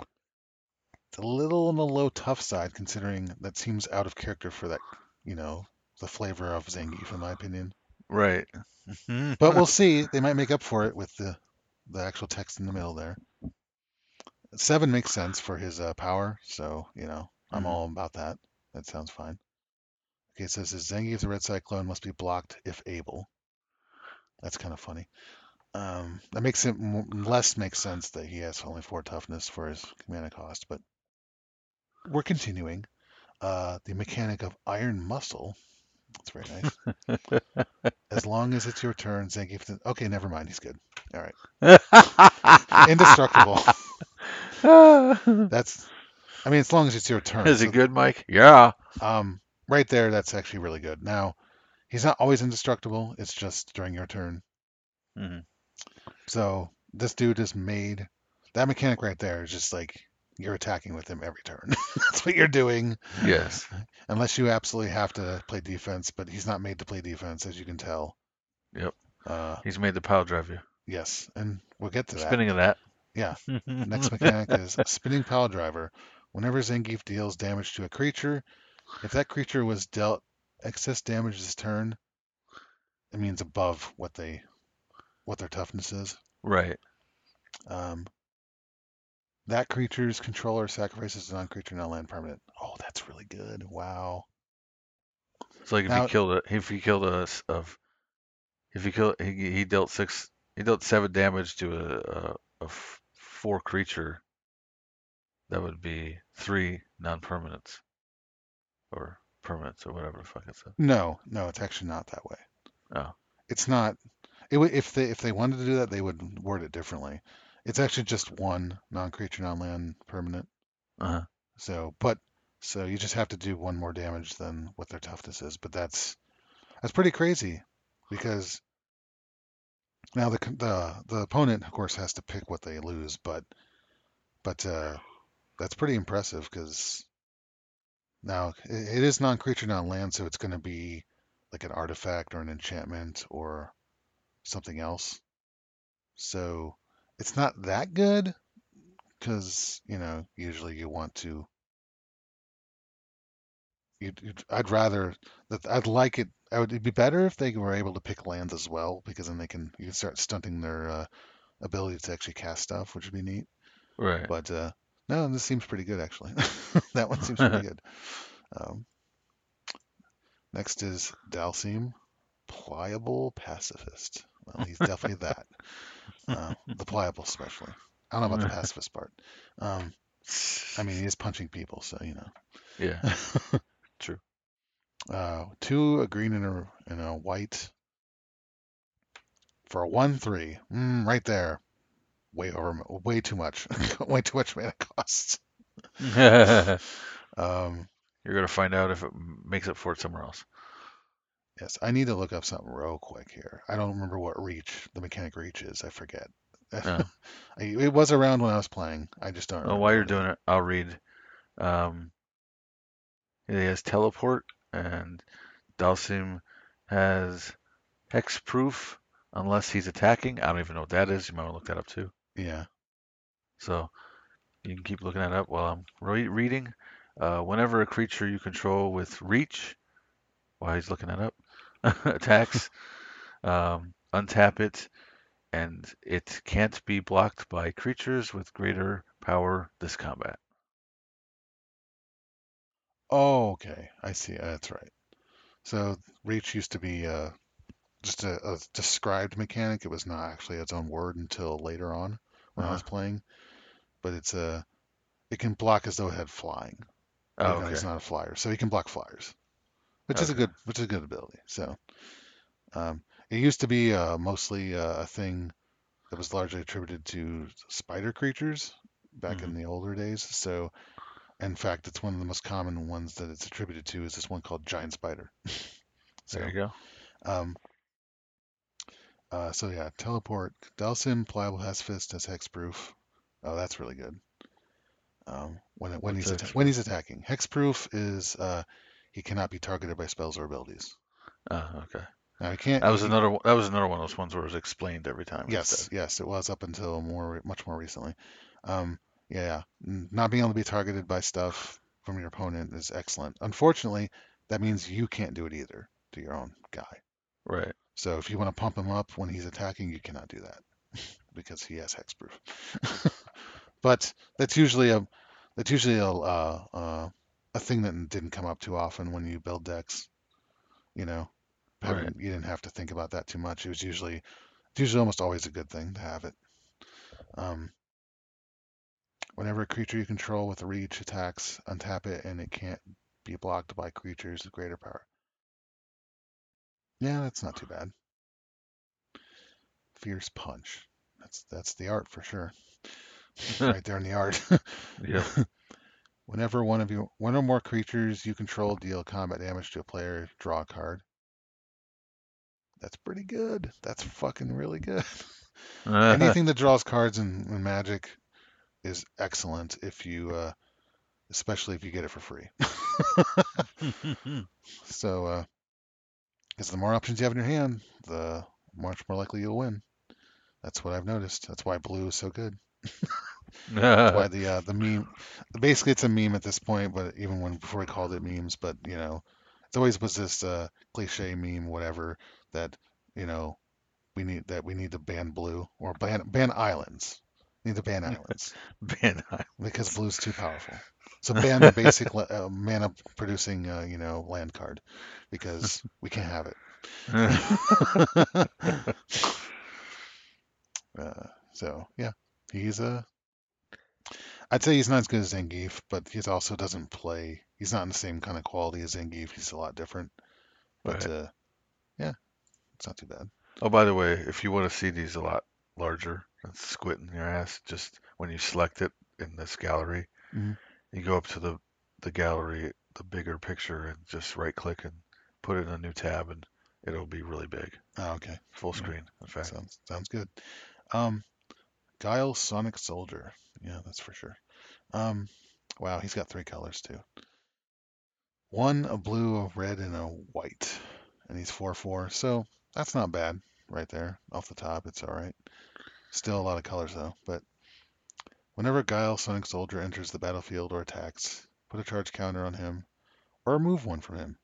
It's a little on the low tough side, considering that seems out of character for that, you know, the flavor of Zangief, in my opinion. Right. But we'll see. They might make up for it with the the actual text in the middle there. Seven makes sense for his uh, power, so you know I'm Mhm. all about that. That sounds fine. Okay, it says this Zangief the Red Cyclone must be blocked if able. That's kind of funny. Um, that makes it mo less make sense that he has only four toughness for his mana cost, but we're continuing. Uh, the mechanic of Iron Muscle. That's very nice. as long as it's your turn, Zangief. th- Okay, never mind. He's good. All right. Indestructible. That's. I mean, as long as it's your turn. Is so- it good, Mike? Yeah. Um, right there, that's actually really good. Now, he's not always indestructible. It's just during your turn. hmm So this dude is made. That mechanic right there is just like you're attacking with him every turn. that's what you're doing, Yes. unless you absolutely have to play defense. But he's not made to play defense, as you can tell. Yep. Uh, He's made the pile drive you. yes, and we'll get to that. Spinning of that. Yeah. Next mechanic is Spinning Pile Driver. Whenever Zangief deals damage to a creature, if that creature was dealt excess damage this turn, it means above what they what their toughness is. Right. Um, that creature's controller sacrifices a non-creature non-land permanent. Oh, that's really good. Wow. It's like if Now- he killed a if he killed a of if he killed he he dealt six he dealt seven damage to a a four creature. That would be three non-permanents or permanents or whatever the fuck it's. No, no, it's actually not that way. Oh. It's not. It would if they if they wanted to do that, they would word it differently. It's actually just one non-creature non-land permanent. Uh huh. So, but so you just have to do one more damage than what their toughness is. But that's that's pretty crazy because now the the the opponent, of course, has to pick what they lose. But but uh, that's pretty impressive because now it, is non-creature non-land, so it's going to be like an artifact or an enchantment or something else. So it's not that good because you know usually you want to you'd, you'd, I'd rather that I'd like it. I would it'd be better if they were able to pick lands as well because then they can you can start stunting their uh, ability to actually cast stuff, which would be neat. Right. But uh, no, this seems pretty good actually. that one seems pretty good. Um, next is Dhalsim, pliable pacifist. Well, he's definitely that. Uh, the pliable, especially. I don't know about the pacifist part. Um, I mean, he is punching people, so you know. Yeah. True. Uh, two, a green and a, and a white. For a one three, mm, right there. Way over, way too much. way too much mana cost. You're Um, gonna find out if it makes up for it somewhere else. yes, I need to look up something real quick here. I don't remember what reach the mechanic reach is. I forget. Oh. I, it was around when I was playing. I just don't. Remember while you're doing it, I'll read. Um, he has teleport, and Dhalsim has hexproof unless he's attacking. I don't even know what that is. You might want to look that up too. Yeah. So you can keep looking that up while I'm re- reading. Uh, whenever a creature you control with reach, while he's looking that up, attacks, um, untap it, and it can't be blocked by creatures with greater power this combat. Oh, okay. I see. That's right. So reach used to be uh, just a, a described mechanic. It was not actually its own word until later on when I Uh-huh. was playing. But it's a it can block as though it had flying, Oh, okay. it's not a flyer. So he can block flyers, which is a good which is a good ability. So um, it used to be uh, mostly uh, a thing that was largely attributed to spider creatures back in Mhm. the older days. So in fact, it's one of the most common ones that it's attributed to is this one called giant spider. so, There you go. um, uh, so yeah, teleport. Dhalsim, pliable pacifist has hexproof. Oh, that's really good. Um, when when he's atta- when he's attacking, hexproof is uh, he cannot be targeted by spells or abilities. Oh, okay. Now he can't. That was He, another one. That was another one of those ones where it was explained every time yes, instead. yes, it was up until more much more recently. Um, yeah, n- not being able to be targeted by stuff from your opponent is excellent. Unfortunately, that means you can't do it either to your own guy. Right. So if you want to pump him up when he's attacking, you cannot do that because he has hexproof. but that's usually a that's usually a uh, uh, a thing that didn't come up too often when you build decks. You know, Right. you didn't have to think about that too much. It was usually it's usually almost always a good thing to have it. Um, whenever a creature you control with reach attacks, untap it, and it can't be blocked by creatures with greater power. Yeah, that's not too bad. Fierce punch. That's that's the art for sure. right there in the art. yeah. Whenever one of you, one or more creatures you control deal combat damage to a player, draw a card. That's pretty good. That's fucking really good. Anything that draws cards in, in Magic is excellent if you, uh, especially if you get it for free. so, uh, because the more options you have in your hand, the much more likely you'll win. That's what I've noticed. That's why blue is so good. That's why the uh, the meme, basically it's a meme at this point, but even when before we called it memes, but you know, it's always was this uh, cliche meme, whatever, that you know we need that we need to ban blue or ban ban islands. need to ban islands Ban because blue's too powerful. So ban the basic uh, mana producing uh, you know land card because we can't have it. uh, so yeah, he's a. I'd say he's not as good as Zangief, but he also doesn't play. He's not in the same kind of quality as Zangief. He's a lot different. But Right. uh, yeah, it's not too bad. Oh, by the way, if you want to see these a lot larger and squinting your ass, just when you select it in this gallery, Mhm. You go up to the the gallery, the bigger picture, and just right click and put it in a new tab, and it'll be really big, Oh, okay. full Yeah. screen. In fact, Sounds sounds good. Um, Guile Sonic Soldier. Yeah, that's for sure. Um, wow, he's got three colors too. One a blue, a red, and a white, and he's four four. So that's not bad right there off the top. It's all right. Still a lot of colors though. But whenever Guile Sonic Soldier enters the battlefield or attacks, put a charge counter on him, or remove one from him.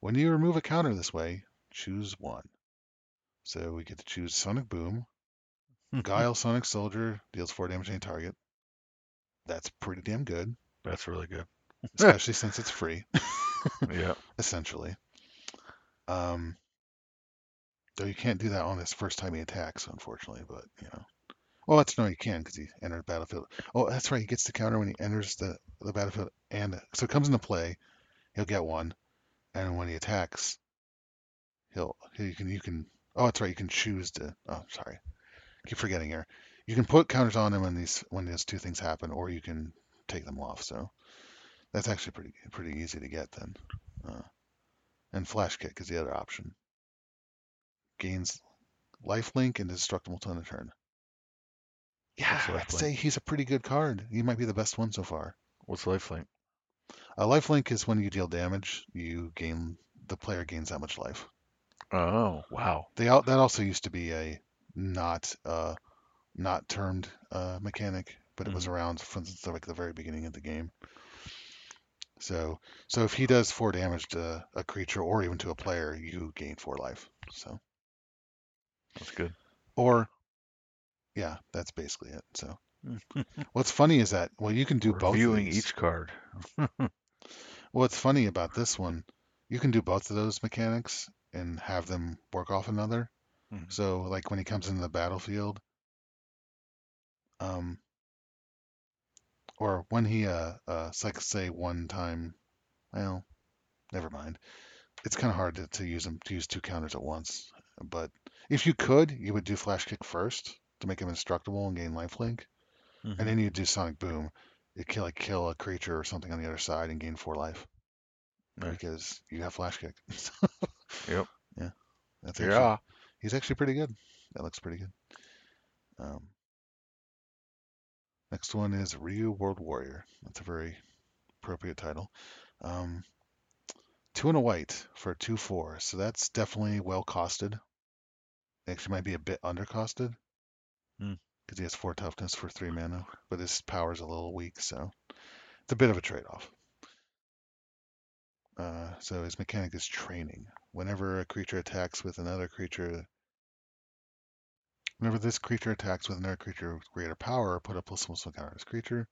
When you remove a counter this way, choose one. So we get to choose Sonic Boom. Guile Sonic Soldier deals 4 damage to any target. That's pretty damn good, that's really good. especially since it's free, Yeah. essentially. Um, though you can't do that on his first time he attacks, unfortunately, but you know. Well, that's no, you can because he entered the battlefield. Oh, that's right. He gets the counter when he enters the, the battlefield, and so it comes into play. He'll get one, and when he attacks, he'll you can you can. Oh, that's right. You can choose to. Oh, sorry. keep forgetting here. You can put counters on him when these when these two things happen, or you can take them off. So that's actually pretty pretty easy to get then. Uh, and flash kick is the other option. Gains life link and destructible ton a turn. Yeah, I'd say he's a pretty good card. He might be the best one so far. What's lifelink? A life link is when you deal damage, you gain the player gains that much life. Oh, wow. They that also used to be a not uh not termed uh mechanic, but it was Mhm. around from like the very beginning of the game. So so if he does four damage to a creature or even to a player, you gain four life. So that's good. Or, yeah, that's basically it. So, what's funny is that well, you can do both of Reviewing each card. What's funny about this one, you can do both of those mechanics and have them work off another. Mhm. So, like when he comes into the battlefield, um, or when he uh, uh, it's like say one time, well, never mind. It's kind of hard to, to use them to use two counters at once. But if you could, you would do flash kick first to make him indestructible and gain lifelink, Mhm. and then you do sonic boom. You kill like kill a creature or something on the other side and gain four life because you have flash kick. Yep. Yeah, that's actually Yeah. he's actually pretty good. That looks pretty good. Um, next one is Ryu World Warrior. That's a very appropriate title. Um, two and a white for a two four, so that's definitely well costed. Actually, might be a bit undercosted Hmm. Because he has four toughness for three mana, but his power's a little weak, so it's a bit of a trade-off. Uh, so his mechanic is training. Whenever a creature attacks with another creature, whenever this creature attacks with another creature with greater power, put a plus one counter on this creature.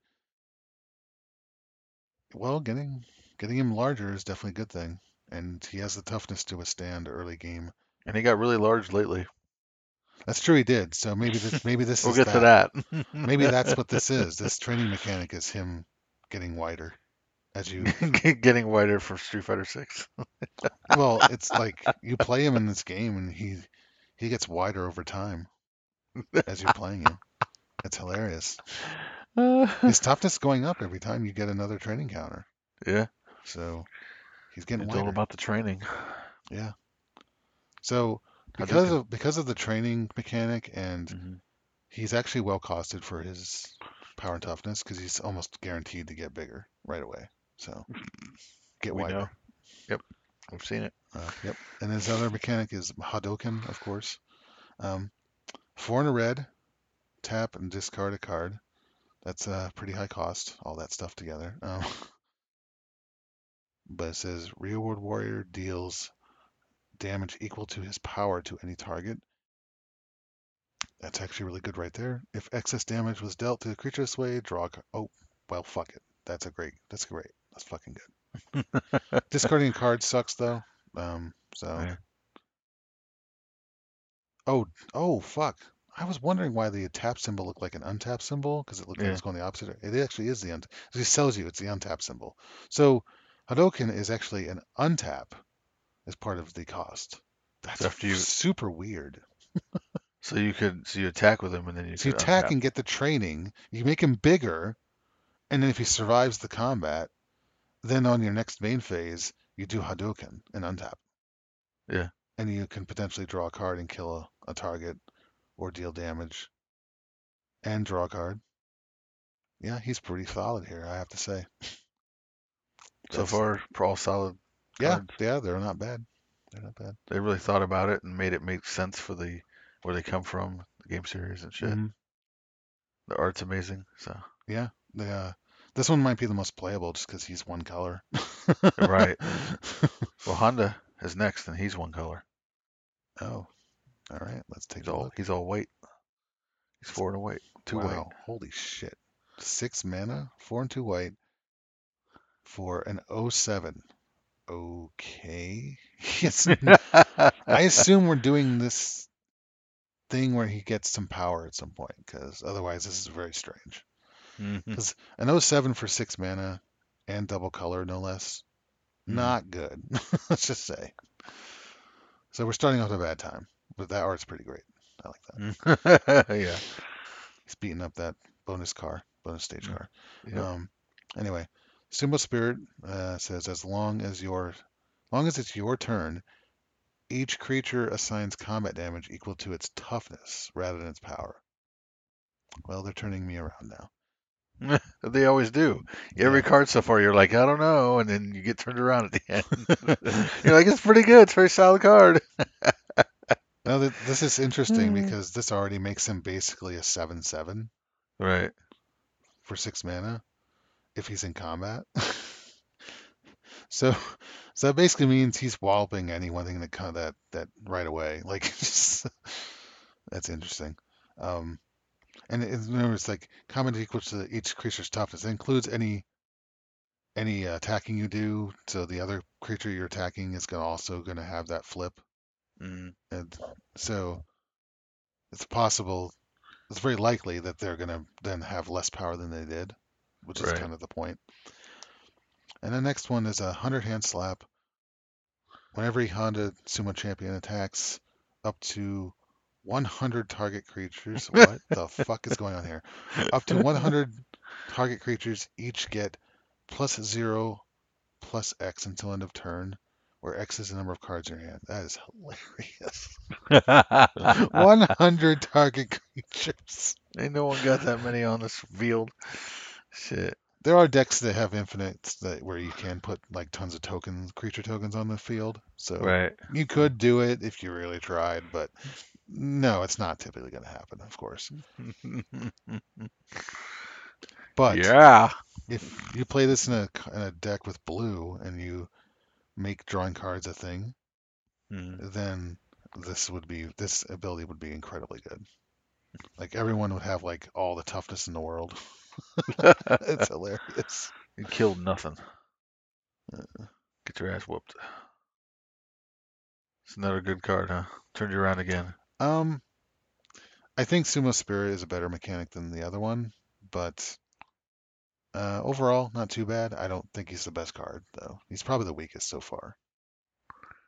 Well, getting getting him larger is definitely a good thing, and he has the toughness to withstand early game. And he got really large lately. That's true, he did. So maybe this maybe this We'll is get to that. Maybe that's what this is. This training mechanic is him getting wider as you. Getting wider for Street Fighter Six. Well, it's like you play him in this game, and he he gets wider over time as you're playing him. It's hilarious. His toughness going up every time you get another training counter. yeah, So he's getting it's all wider. about the training. Yeah. So. Because of because of the training mechanic, and Mhm. he's actually well costed for his power and toughness because he's almost guaranteed to get bigger right away. So get We wider. know. Yep, I've seen it. Uh, yep. And his other mechanic is Hadoken, of course. Um, four and a red, tap and discard a card. That's a pretty high cost, all that stuff together. Um, but it says Ryu World Warrior deals damage equal to his power to any target. That's actually really good right there. If excess damage was dealt to the creature this way, draw a card. Oh, well, fuck it. That's a great. That's great. That's fucking good. Discarding a card sucks though. Um, so. Yeah. Oh, oh, fuck. I was wondering why the tap symbol looked like an untap symbol because it looked like Yeah. it's going the opposite. It actually is the untap. It tells you it's the untap symbol. So Hadoken is actually an untap as part of the cost. That's after you- super weird. So you could so you attack with him and then you So you could attack untap. and get the training. You make him bigger, and then if he survives the combat, then on your next main phase you do Hadoken and untap. Yeah. And you can potentially draw a card and kill a, a target, or deal damage, and draw a card. Yeah, he's pretty solid here, I have to say. So That's- far, all solid. Yeah, cards. yeah, they're not bad. They're not bad. They really thought about it and made it make sense for the where they come from, the game series and shit. Mhm. The art's amazing. So Yeah, the, uh, this one might be the most playable just because he's one color. Right. well, Honda is next, and he's one color. oh, all right. Let's take He's a all look. he's all white. He's four and a white, two wow, white. holy shit. Six mana, four and two white for an 07. Okay. Yes. I assume we're doing this thing where he gets some power at some point because otherwise this is very strange. Mhm. An 07 for six mana and double color, no less. Mhm. Not good. Let's just say. So we're starting off a bad time, but that art's pretty great. I like that. yeah. He's beating up that bonus car, bonus stage Mm. car. Um, anyway, Sumo Spirit uh, says as long as your, long as it's your turn, each creature assigns combat damage equal to its toughness rather than its power. Well, they're turning me around now. They always do. Every Yeah. card so far, you're like, I don't know, and then you get turned around at the end. you're like, it's pretty good. It's a very solid card. Now th- this is interesting Mm. because this already makes him basically a seven-seven Right. for six mana if he's in combat. so, so that basically means he's walloping anyone that that that right away. Like, That's interesting. Um, and it, remember, it's like combat equals to each creature's toughness. It includes any any uh, attacking you do. So the other creature you're attacking is gonna also gonna have that flip. Mm, And so it's possible, it's very likely that they're gonna then have less power than they did, which is right. kind of the point. And the next one is a hundred hand slap. Whenever a Honda Sumo champion attacks up to 100 target creatures, what the fuck is going on here? Up to 100 target creatures each get plus zero plus X until end of turn, where X is the number of cards in your hand. That is hilarious. 100 target creatures. Ain't no one got that many on this field. Shit. There are decks that have infinites that where you can put like tons of tokens, creature tokens on the field. So Right. you could do it if you really tried, but no, it's not typically going to happen, of course. But yeah. if you play this in a, in a deck with blue and you make drawing cards a thing, Mm. then this would be this ability would be incredibly good. Like everyone would have like all the toughness in the world. It's hilarious. you killed nothing. Uh. Get your ass whooped. It's another good card, huh? Turned you around again. Um, I think Sumo Spirit is a better mechanic than the other one, but uh, overall, not too bad. I don't think he's the best card, though. He's probably the weakest so far,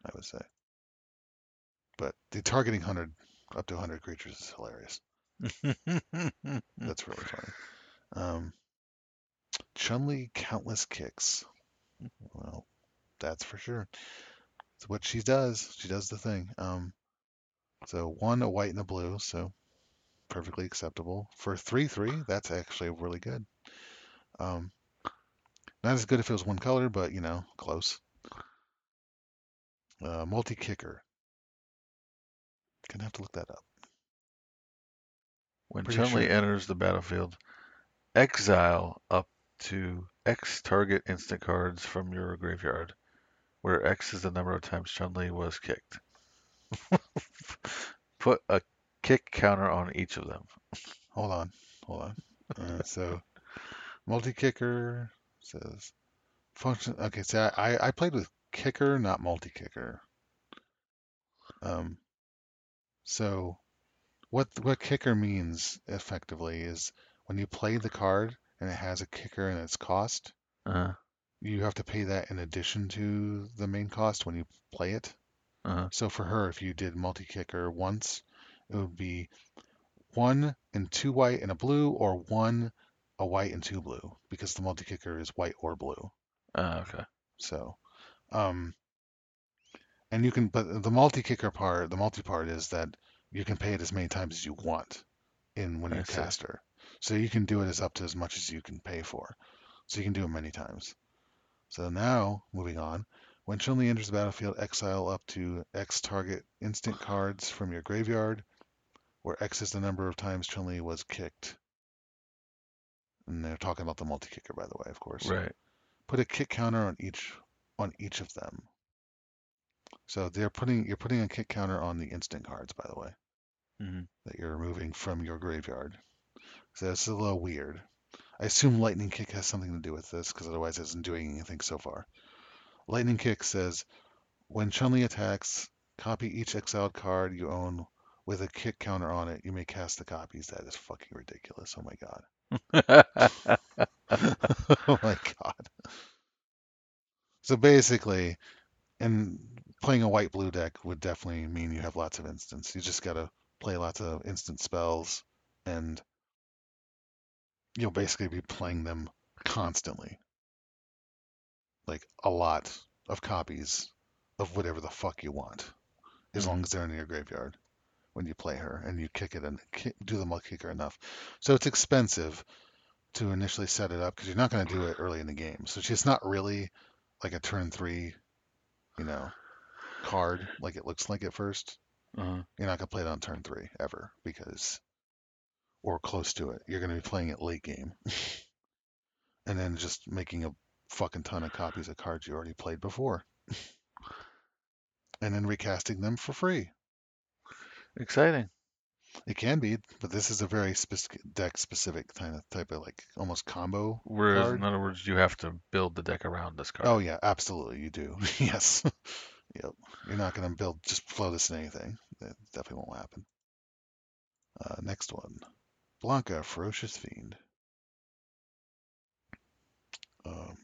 I would say. But the targeting 100 up to 100 creatures is hilarious. That's really funny. Um, Chun-Li countless kicks. Well, that's for sure. It's what she does. She does the thing. Um, so one a white and a blue, so perfectly acceptable for three three. That's actually really good. Um, not as good if it was one color, but you know, close. Uh, multi kicker. Gonna have to look that up. when Pretty Chun-Li sure. enters the battlefield, exile up to X target instant cards from your graveyard, where X is the number of times Chun-Li was kicked. Put a kick counter on each of them. Hold on, hold on. Uh, so, multi kicker says function. Okay, so I I played with kicker, not multi kicker. Um, so what what kicker means effectively is when you play the card and it has a kicker in its cost, Uh-huh. you have to pay that in addition to the main cost when you play it. Uh-huh. So for her, if you did multi kicker once, it would be one and two white and a blue, or one a white and two blue, because the multi kicker is white or blue. Ah, okay. So, um, and you can, but the multi kicker part, the multi part is that you can pay it as many times as you want in when I you see. cast her. So you can do it as up to as much as you can pay for. So you can do it many times. So now, moving on, when Chun-Li enters the battlefield, exile up to X target instant cards from your graveyard, where X is the number of times Chun-Li was kicked. And they're talking about the multi-kicker, by the way, of course. Right. Put a kick counter on each on each of them. So they're putting you're putting a kick counter on the instant cards, by the way, hmm that you're removing from your graveyard. So it's a little weird. I assume Lightning Kick has something to do with this, because otherwise it isn't doing anything so far. Lightning Kick says, when Chun-Li attacks, copy each exiled card you own with a kick counter on it. You may cast the copies. That is fucking ridiculous. Oh my god. oh my god. So basically, and playing a white blue deck would definitely mean you have lots of instants. You just gotta play lots of instant spells and you'll basically be playing them constantly. Like a lot of copies of whatever the fuck you want. As long Mhm. as they're in your graveyard when you play her and you kick it and do the multi kicker enough. So it's expensive to initially set it up because you're not going to do it early in the game. So it's not really like a turn three, you know, card like it looks like at first. uh-huh. You're not going to play it on turn three ever because, or close to it. You're going to be playing it late game. and then just making a fucking ton of copies of cards you already played before. and then recasting them for free. Exciting. It can be, but this is a very specific deck specific kind of type of like almost combo Whereas card. in other words, you have to build the deck around this card. Oh yeah, absolutely, you do. yes. Yep. You're not going to build just flow this in anything. That definitely won't happen. Uh, next one, Blanka, Ferocious Fiend. Um,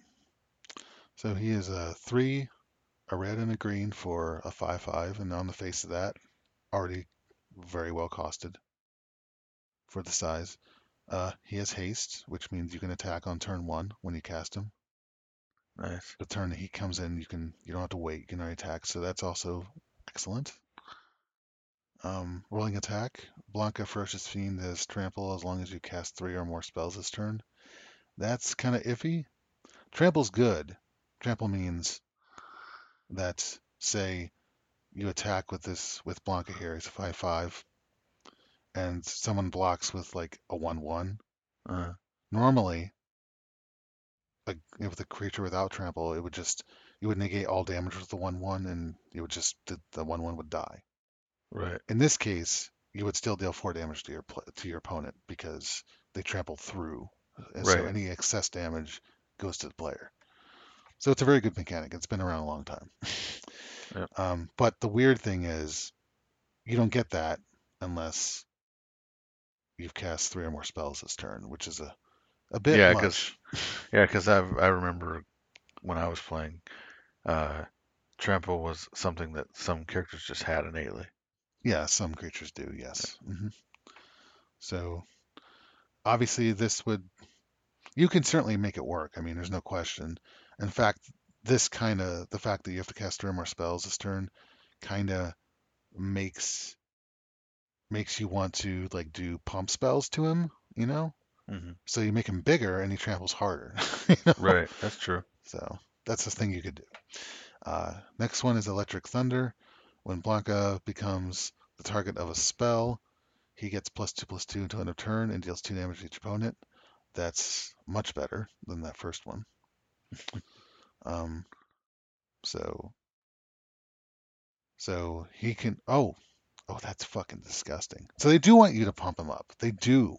so he is a three, a red and a green for a five-five, and on the face of that, already very well costed for the size. Uh, he has haste, which means you can attack on turn one when you cast him. Nice. The turn that he comes in, you can you don't have to wait. You can already attack, so that's also excellent. Um, rolling attack, Blanka Ferocious Fiend has trample as long as you cast three or more spells this turn. That's kind of iffy. Trample's good. Trample means that say you attack with this with Blanka here, it's a five five, and someone blocks with like a one one. Uh, Normally, a, with a creature without trample, it would just you would negate all damage with the one one, and it would just the, the one one would die. Right. In this case, you would still deal four damage to your pl- to your opponent because they trample through, and so Right. any excess damage goes to the player. So it's a very good mechanic. It's been around a long time. Yep. Um, but the weird thing is, you don't get that unless you've cast three or more spells this turn, which is a a bit Yeah, much. 'cause- Yeah, because I I remember when I was playing, uh, trample was something that some characters just had innately. Yeah, some creatures do, yes. hmm So obviously this would you can certainly make it work. I mean, there's no question. In fact, this kind of the fact that you have to cast three or more spells this turn kind of makes makes you want to like do pump spells to him, you know? hmm So you make him bigger and he tramples harder. you know? Right. That's true. So that's the thing you could do. Uh, next one is Electric Thunder. When Blanka becomes the target of a spell, he gets plus two plus two until end of turn and deals two damage to each opponent. That's much better than that first one. Um, so, so he can. Oh, oh, that's fucking disgusting. So they do want you to pump him up. They do.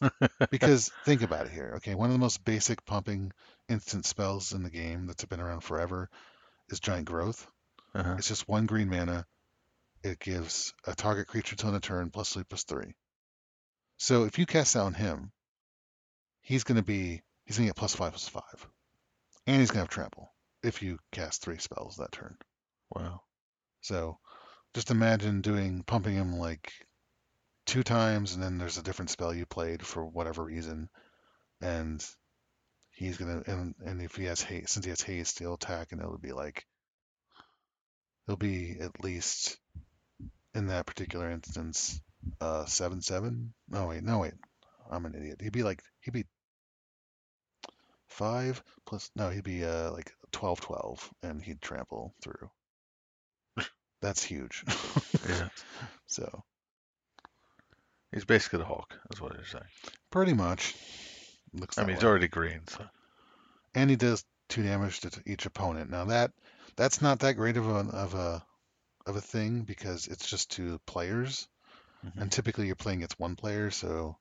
because think about it here. Okay, one of the most basic pumping instant spells in the game that's been around forever is Giant Growth. Uh-huh. It's just one green mana. It gives a target creature till end of turn plus three plus three. So if you cast that on him, he's gonna be he's gonna get plus five plus five. And he's gonna have trample if you cast three spells that turn. Wow. So just imagine doing pumping him like two times and then there's a different spell you played for whatever reason. And he's gonna and, and if he has haste since he has haste, he'll attack and it'll be like he'll be at least in that particular instance uh seven seven. No wait, no wait. I'm an idiot. He'd be like he'd be five plus no, he'd be uh like 12 12 and he'd trample through. That's huge. Yeah. so He's basically the Hulk, is what you're saying. pretty much looks I mean, he's already green, so and he does two damage to each opponent. Now that that's not that great of a of a of a thing because it's just two players, Mhm. and typically you're playing against one player. So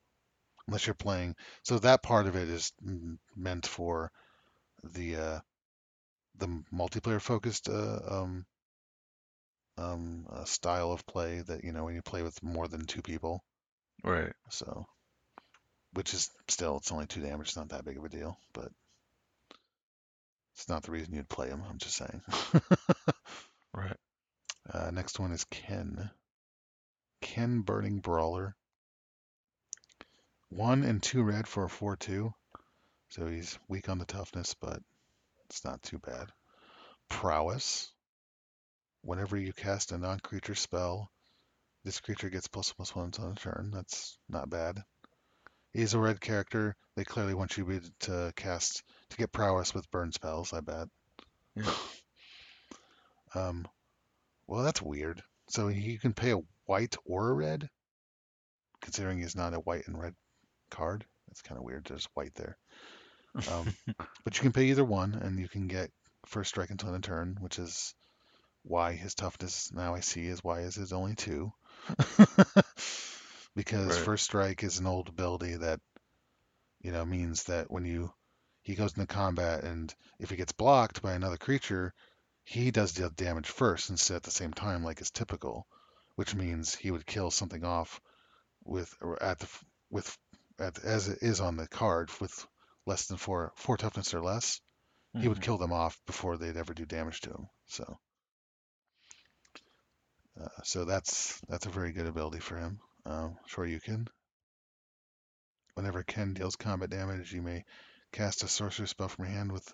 unless you're playing, so that part of it is meant for the uh, the multiplayer focused uh, um, um, uh, style of play that you know when you play with more than two people. right. So which is still it's only two damage, it's not that big of a deal, but it's not the reason you'd play him. I'm just saying. Right. Uh, next one is Ken. Ken Burning Brawler. One and two red for a 4 2. So he's weak on the toughness, but it's not too bad. Prowess. Whenever you cast a non creature spell, this creature gets plus plus one end of turn. That's not bad. He's a red character. They clearly want you to cast to get prowess with burn spells, I bet. Yeah. Um, well, that's weird. So you can pay a white or a red, considering he's not a white and red card. That's kind of weird. There's white there. Um, but you can pay either one, and you can get first strike until end of turn, which is why his toughness now I see is why is his only two. because Right. First Strike is an old ability that you know means that when you he goes into combat and if he gets blocked by another creature, he does the damage first instead at the same time like is typical, which means he would kill something off with or at the with at, as it is on the card with less than four four toughness or less. He would Mhm. kill them off before they'd ever do damage to him. So uh, so that's that's a very good ability for him. Um, sure you can. Whenever Ken deals combat damage, you may cast a sorcery spell from your hand with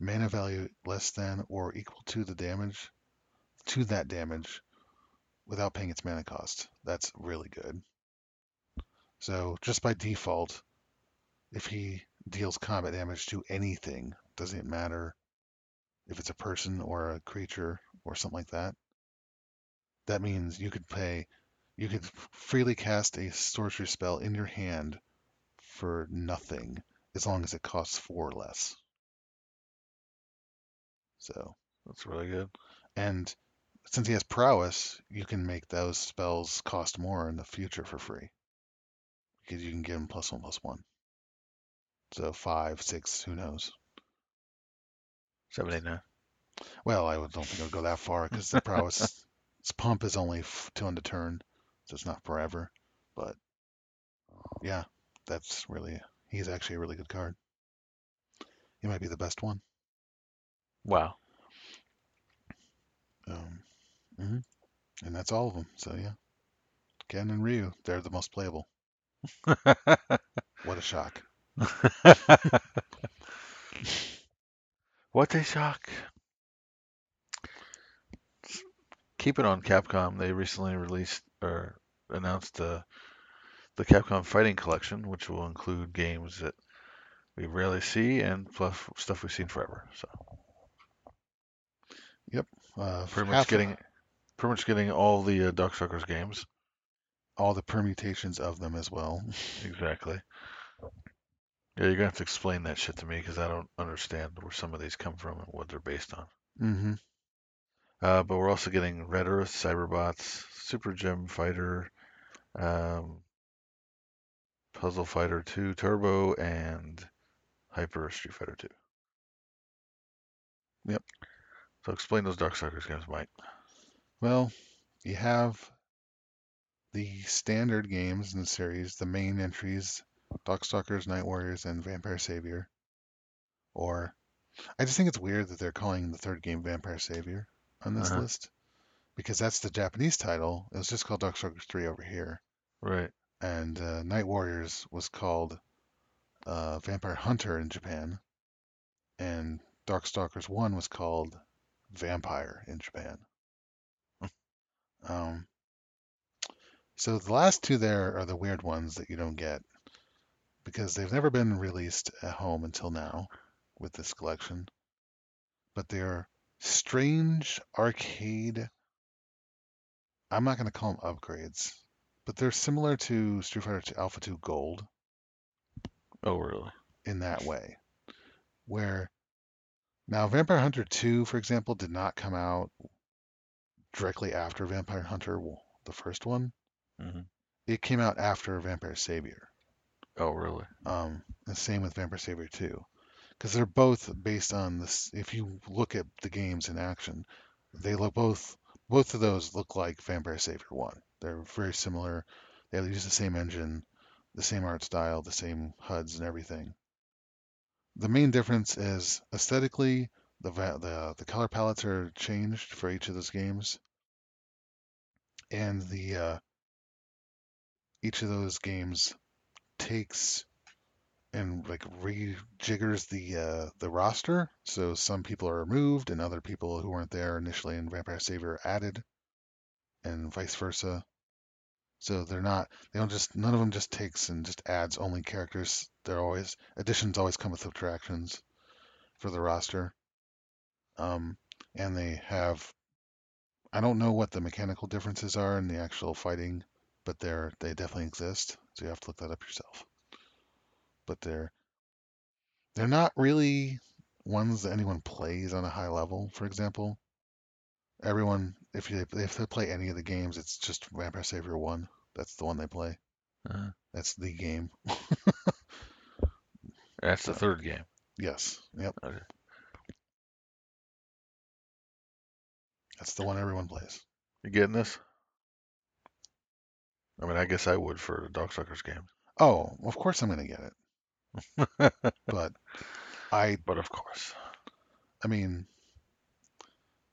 mana value less than or equal to the damage to that damage without paying its mana cost. That's really good. So just by default, if he deals combat damage to anything, doesn't matter if it's a person or a creature or something like that. That means you could pay, you could freely cast a sorcery spell in your hand for nothing as long as it costs four or less. So, That's really good. and since he has prowess, you can make those spells cost more in the future for free because you can give him plus one plus one. So five, six, who knows? Seven, eight, nine. Well, I don't think would go that far because the prowess its pump is only f- two on the turn, so it's not forever. But yeah, that's really he's actually a really good card. He might be the best one. Wow. Um, mhm. And that's all of them. So yeah, Ken and Ryu, they're the most playable. What a shock! what a shock. Keep it on Capcom. They recently released or announced the the Capcom Fighting Collection, which will include games that we rarely see and plus stuff we've seen forever. So Yep. Uh, pretty much getting pretty much getting all the uh, Darkstalkers games. all the permutations of them as well. Exactly. Yeah, you're gonna have to explain that shit to me because I don't understand where some of these come from and what they're based on. Mm-hmm. Uh, but we're also getting Red Earth, Cyberbots, Super Gem Fighter, um, Puzzle Fighter 2 Turbo, and Hyper Street Fighter 2. Yep. So explain those Darkstalkers games, Mike. Well, you have the standard games in the series, the main entries, Darkstalkers, Night Warriors, and Vampire Savior. Or, I just think it's weird that they're calling the third game Vampire Savior on this Uh-huh. list because that's the Japanese title. It was just called Darkstalkers 3 over here. Right. And uh, Night Warriors was called uh, Vampire Hunter in Japan. And Darkstalkers 1 was called Vampire in Japan. Um, so the last two there are the weird ones that you don't get because they've never been released at home until now with this collection. But they're strange arcade. I'm not going to call them upgrades, but they're similar to Street Fighter 2 Alpha 2 Gold Oh, really? in that way. Where now Vampire Hunter 2, for example, did not come out directly after Vampire Hunter, the first one. Mm-hmm. It came out after Vampire Savior. Oh, really? Um, the same with Vampire Savior 2, because they're both based on this. If you look at the games in action, they look both. Both of those look like Vampire Savior 1. They're very similar. They use the same engine, the same art style, the same HUDs and everything. The main difference is aesthetically, the the the color palettes are changed for each of those games, and the uh, each of those games takes and like rejiggers the uh, the roster. So some people are removed, and other people who weren't there initially in Vampire Savior are added, and vice versa. So they're not they don't just none of them just takes and just adds only characters. They're always additions always come with subtractions for the roster. Um, and they have I don't know what the mechanical differences are in the actual fighting, but they're they definitely exist. So you have to look that up yourself. But they're they're not really ones that anyone plays on a high level. For example, everyone if you if they play any of the games, it's just Vampire Savior One. That's the one they play. Uh, That's the game. that's the So- third game. Yes. Yep. Okay. That's the one everyone plays. You getting this? I mean, I guess I would for the Darksuckers game. Oh, of course I'm gonna get it. But I, But of course. I mean,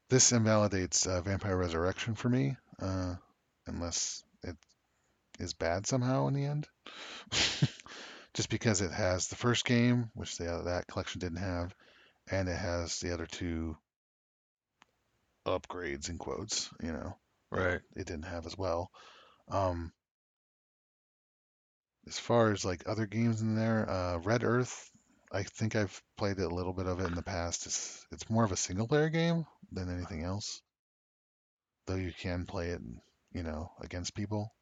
this invalidates uh, Vampire Resurrection for me, uh, unless it is bad somehow in the end. Just because it has the first game, which the, that collection didn't have, and it has the other two upgrades in quotes, you know. Right. it didn't have as well. Um, as far as like other games in there, uh, Red Earth, I think I've played a little bit of it in the past. It's it's more of a single player game than anything else. Though you can play it, you know, against people.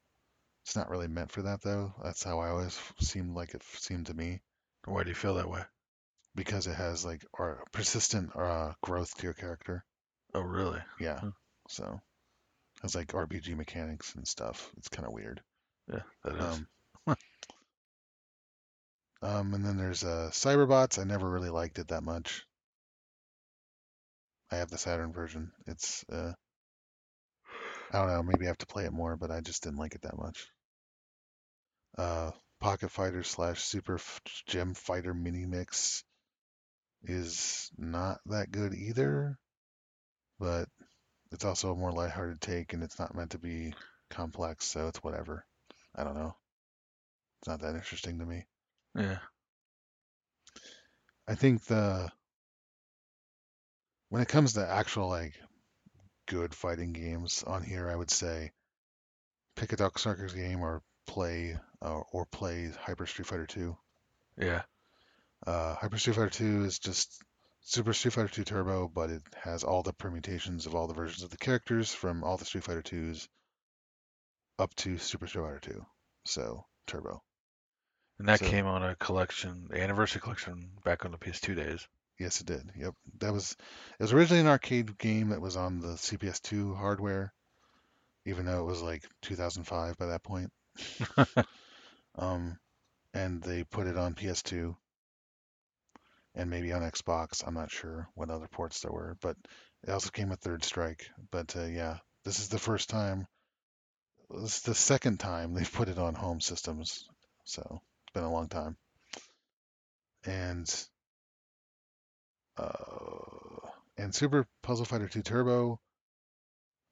It's not really meant for that though. That's how I always seemed like it seemed to me Why do you feel that way? because it has like or persistent uh, growth to your character. Oh, really? Yeah. Hmm. So it has like RPG mechanics and stuff. It's kind of weird. Yeah, that is. Um, and then there's uh, Cyberbots. I never really liked it that much. I have the Saturn version. It's uh, I don't know. Maybe I have to play it more, but I just didn't like it that much. Uh, Pocket Fighter slash Super Gem Fighter Mini Mix is not that good either, but it's also a more lighthearted take, and it's not meant to be complex, so it's whatever. I don't know. It's not that interesting to me. yeah. I think the when it comes to actual like good fighting games on here, I would say pick a Darkstalkers game or play uh, or play Hyper Street Fighter 2. Yeah. Uh, Hyper Street Fighter 2 is just Super Street Fighter 2 Turbo, but it has all the permutations of all the versions of the characters from all the Street Fighter 2s up to Super Street Fighter 2. So Turbo. And that So- came on a collection, the anniversary collection back on the PS2 days. Yes, it did. Yep. That was it was originally an arcade game that was on the CPS2 hardware, even though it was like 2005 by that point. um, and they put it on PS2 and maybe on Xbox. I'm not sure what other ports there were, but it also came with Third Strike. But uh, yeah, this is the first time. This is the second time they've put it on home systems, so it's been a long time. And uh, and Super Puzzle Fighter 2 Turbo.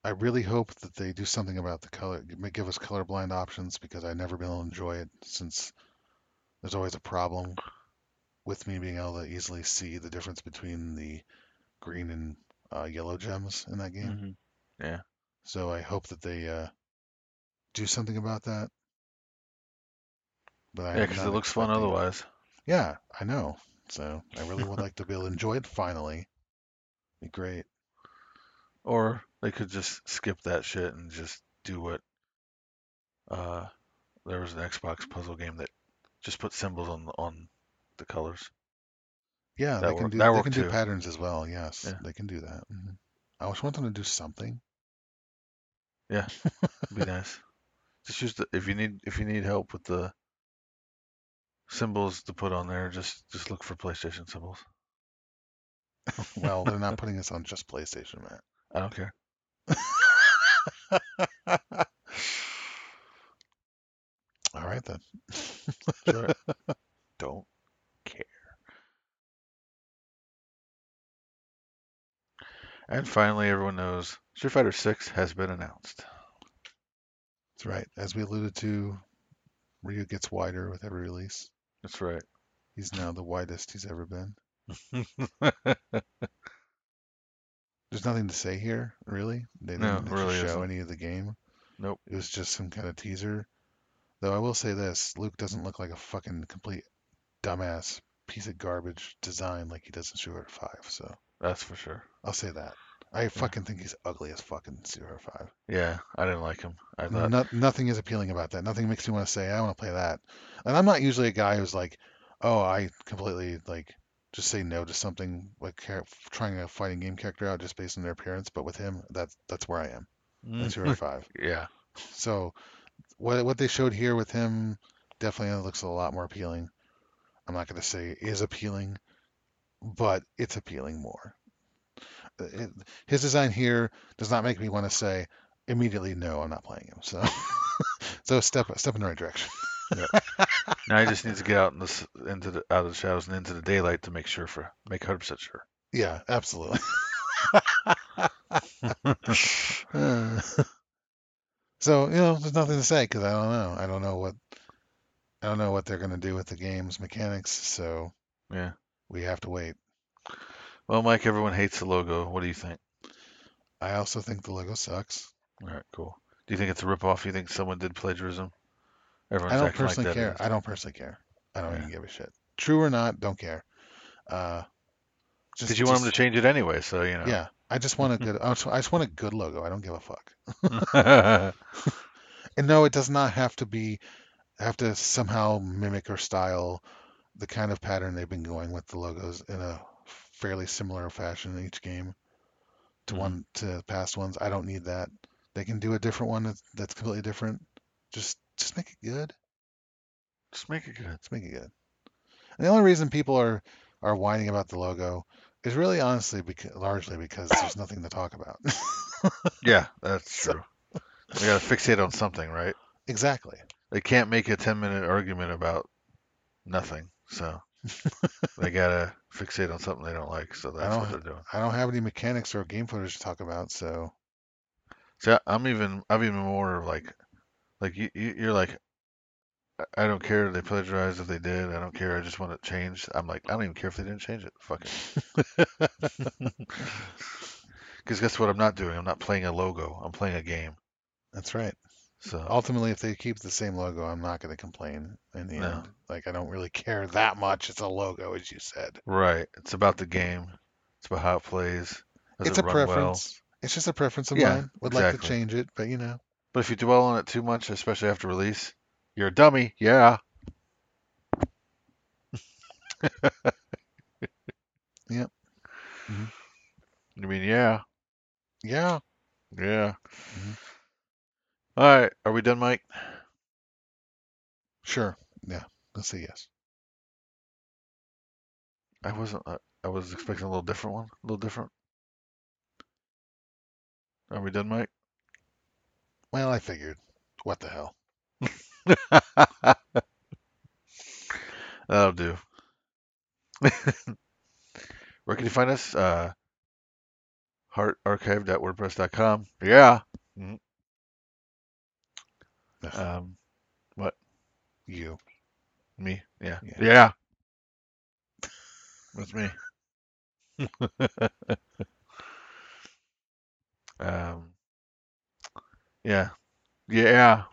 I really hope that they do something about the color, may give us colorblind options because I've never been able to enjoy it since there's always a problem with me being able to easily see the difference between the green and uh, yellow gems in that game. hmm So I hope that they uh, do something about that. But Yeah, because it looks fun expecting it. otherwise. Yeah, I know. So I really would like to be able to enjoy it finally. Be great. Or they could just skip that shit and just do what. Uh, there was an Xbox puzzle game that just put symbols on on the colors. Yeah, That they can work- do they can do patterns as well. Yes, Yeah. they can do that. hmm I just want them to do something. Yeah, be nice. Just use the if you need if you need help with the symbols to put on there, just just look for PlayStation symbols. Well, they're not putting us on just PlayStation, Matt. I don't care. All right then. Sure. Don't care. and finally, everyone knows Street Fighter 6 has been announced. That's right. As we alluded to, Ryu gets wider with every release. That's right. He's now the widest he's ever been. There's nothing to say here, really. They didn't it really show isn't. any of the game. Nope. It was just some kind of teaser. Though I will say this, Luke doesn't look like a fucking complete dumbass piece of garbage design like he does in Street Fighter 5. So That's for sure. I'll say that. I fucking think he's ugly as fucking Fighter 5. Yeah, I didn't like him. I thought No, nothing is appealing about that. Nothing makes me want to say I want to play that. And I'm not usually a guy who's like, oh, I completely like just say no to something like trying a fighting game character out just based on their appearance. But with him, that's that's where I am. Mm, That's Street Fighter 5. yeah. So what what they showed here with him definitely looks a lot more appealing. I'm not going to say is appealing, but it's appealing more. Uh, his design here does not make me want to say immediately no, I'm not playing him. So so step step in the right direction. Now he just needs to get out in this into the out of the shadows and into the daylight to make sure for make 100 percent sure. Yeah, absolutely. Uh, so you know, there's nothing to say because I don't know. I don't know what I don't know what they're going to do with the game's mechanics. So yeah. we have to wait. Well, Mike, everyone hates the logo. What do you think? I also think the logo sucks. All right, cool. Do you think it's a ripoff? You think someone did plagiarism? Everyone's I don't acting like personally care. is- I don't personally care. I don't Yeah. even give a shit. True or not, don't care. Uh, just, Because you want them to change it anyway, so you know. Yeah, I just want a good. I just I just want a good logo. I don't give a fuck. And no, it does not have to be have to somehow mimic or style the kind of pattern they've been going with the logos in a fairly similar fashion in each game to Mhm. one to past ones. I don't need that. They can do a different one that's, completely different. Just just make it good. Just make it good. Let's make it good. And the only reason people are are whining about the logo is really honestly because largely because there's nothing to talk about. Yeah, that's So- true. We gotta fixate on something, right? exactly. They can't make a 10 minute argument about nothing, so they gotta fixate on something they don't like. So that's what they're doing. I don't have any mechanics or game footage to talk about, so I- I'm even I'm even more like like you you- you're like I- I don't care if they plagiarized if they did. I don't care. I just want it changed. I'm like I don't even care if they didn't change it. Fuck it. Because guess what? I'm not doing. I'm not playing a logo. I'm playing a game. that's right. So Ultimately, if they keep the same logo, I'm not going to complain in the No. end. Like I don't really care that much. It's a logo, as you said. right, it's about the game. It's about how it plays. Does it's it a run well? preference. It's just a preference of Yeah, mine. Would like to change it, but you know, But if you dwell on it too much, especially after release, you're a dummy. Yeah. Yep. Mhm. You mean yeah? yeah. Yeah. Mhm. All right. Are we done, Mike? Sure. Yeah. Let's say yes. I wasn't. uh, I was expecting a little different one. A little different. Are we done, Mike? Well, I figured. What the hell? That'll do. Where can you find us? Uh, heartarchive.wordpress.com. Yeah. Ugh, Um, what? you. me. Yeah. Yeah. Yeah. That's me. um, yeah. Yeah.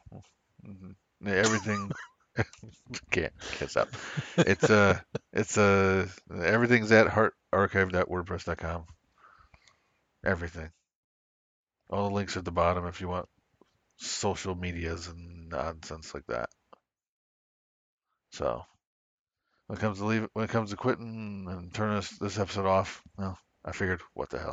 Mhm. Everything. can't can't stop. It's uh it's uh everything's at heartarchive.wordpress.com. Everything. All the links at the bottom if you want social medias and nonsense like that. So when it comes to leave when it comes to quitting and turning this, this episode off, well, I figured what the hell.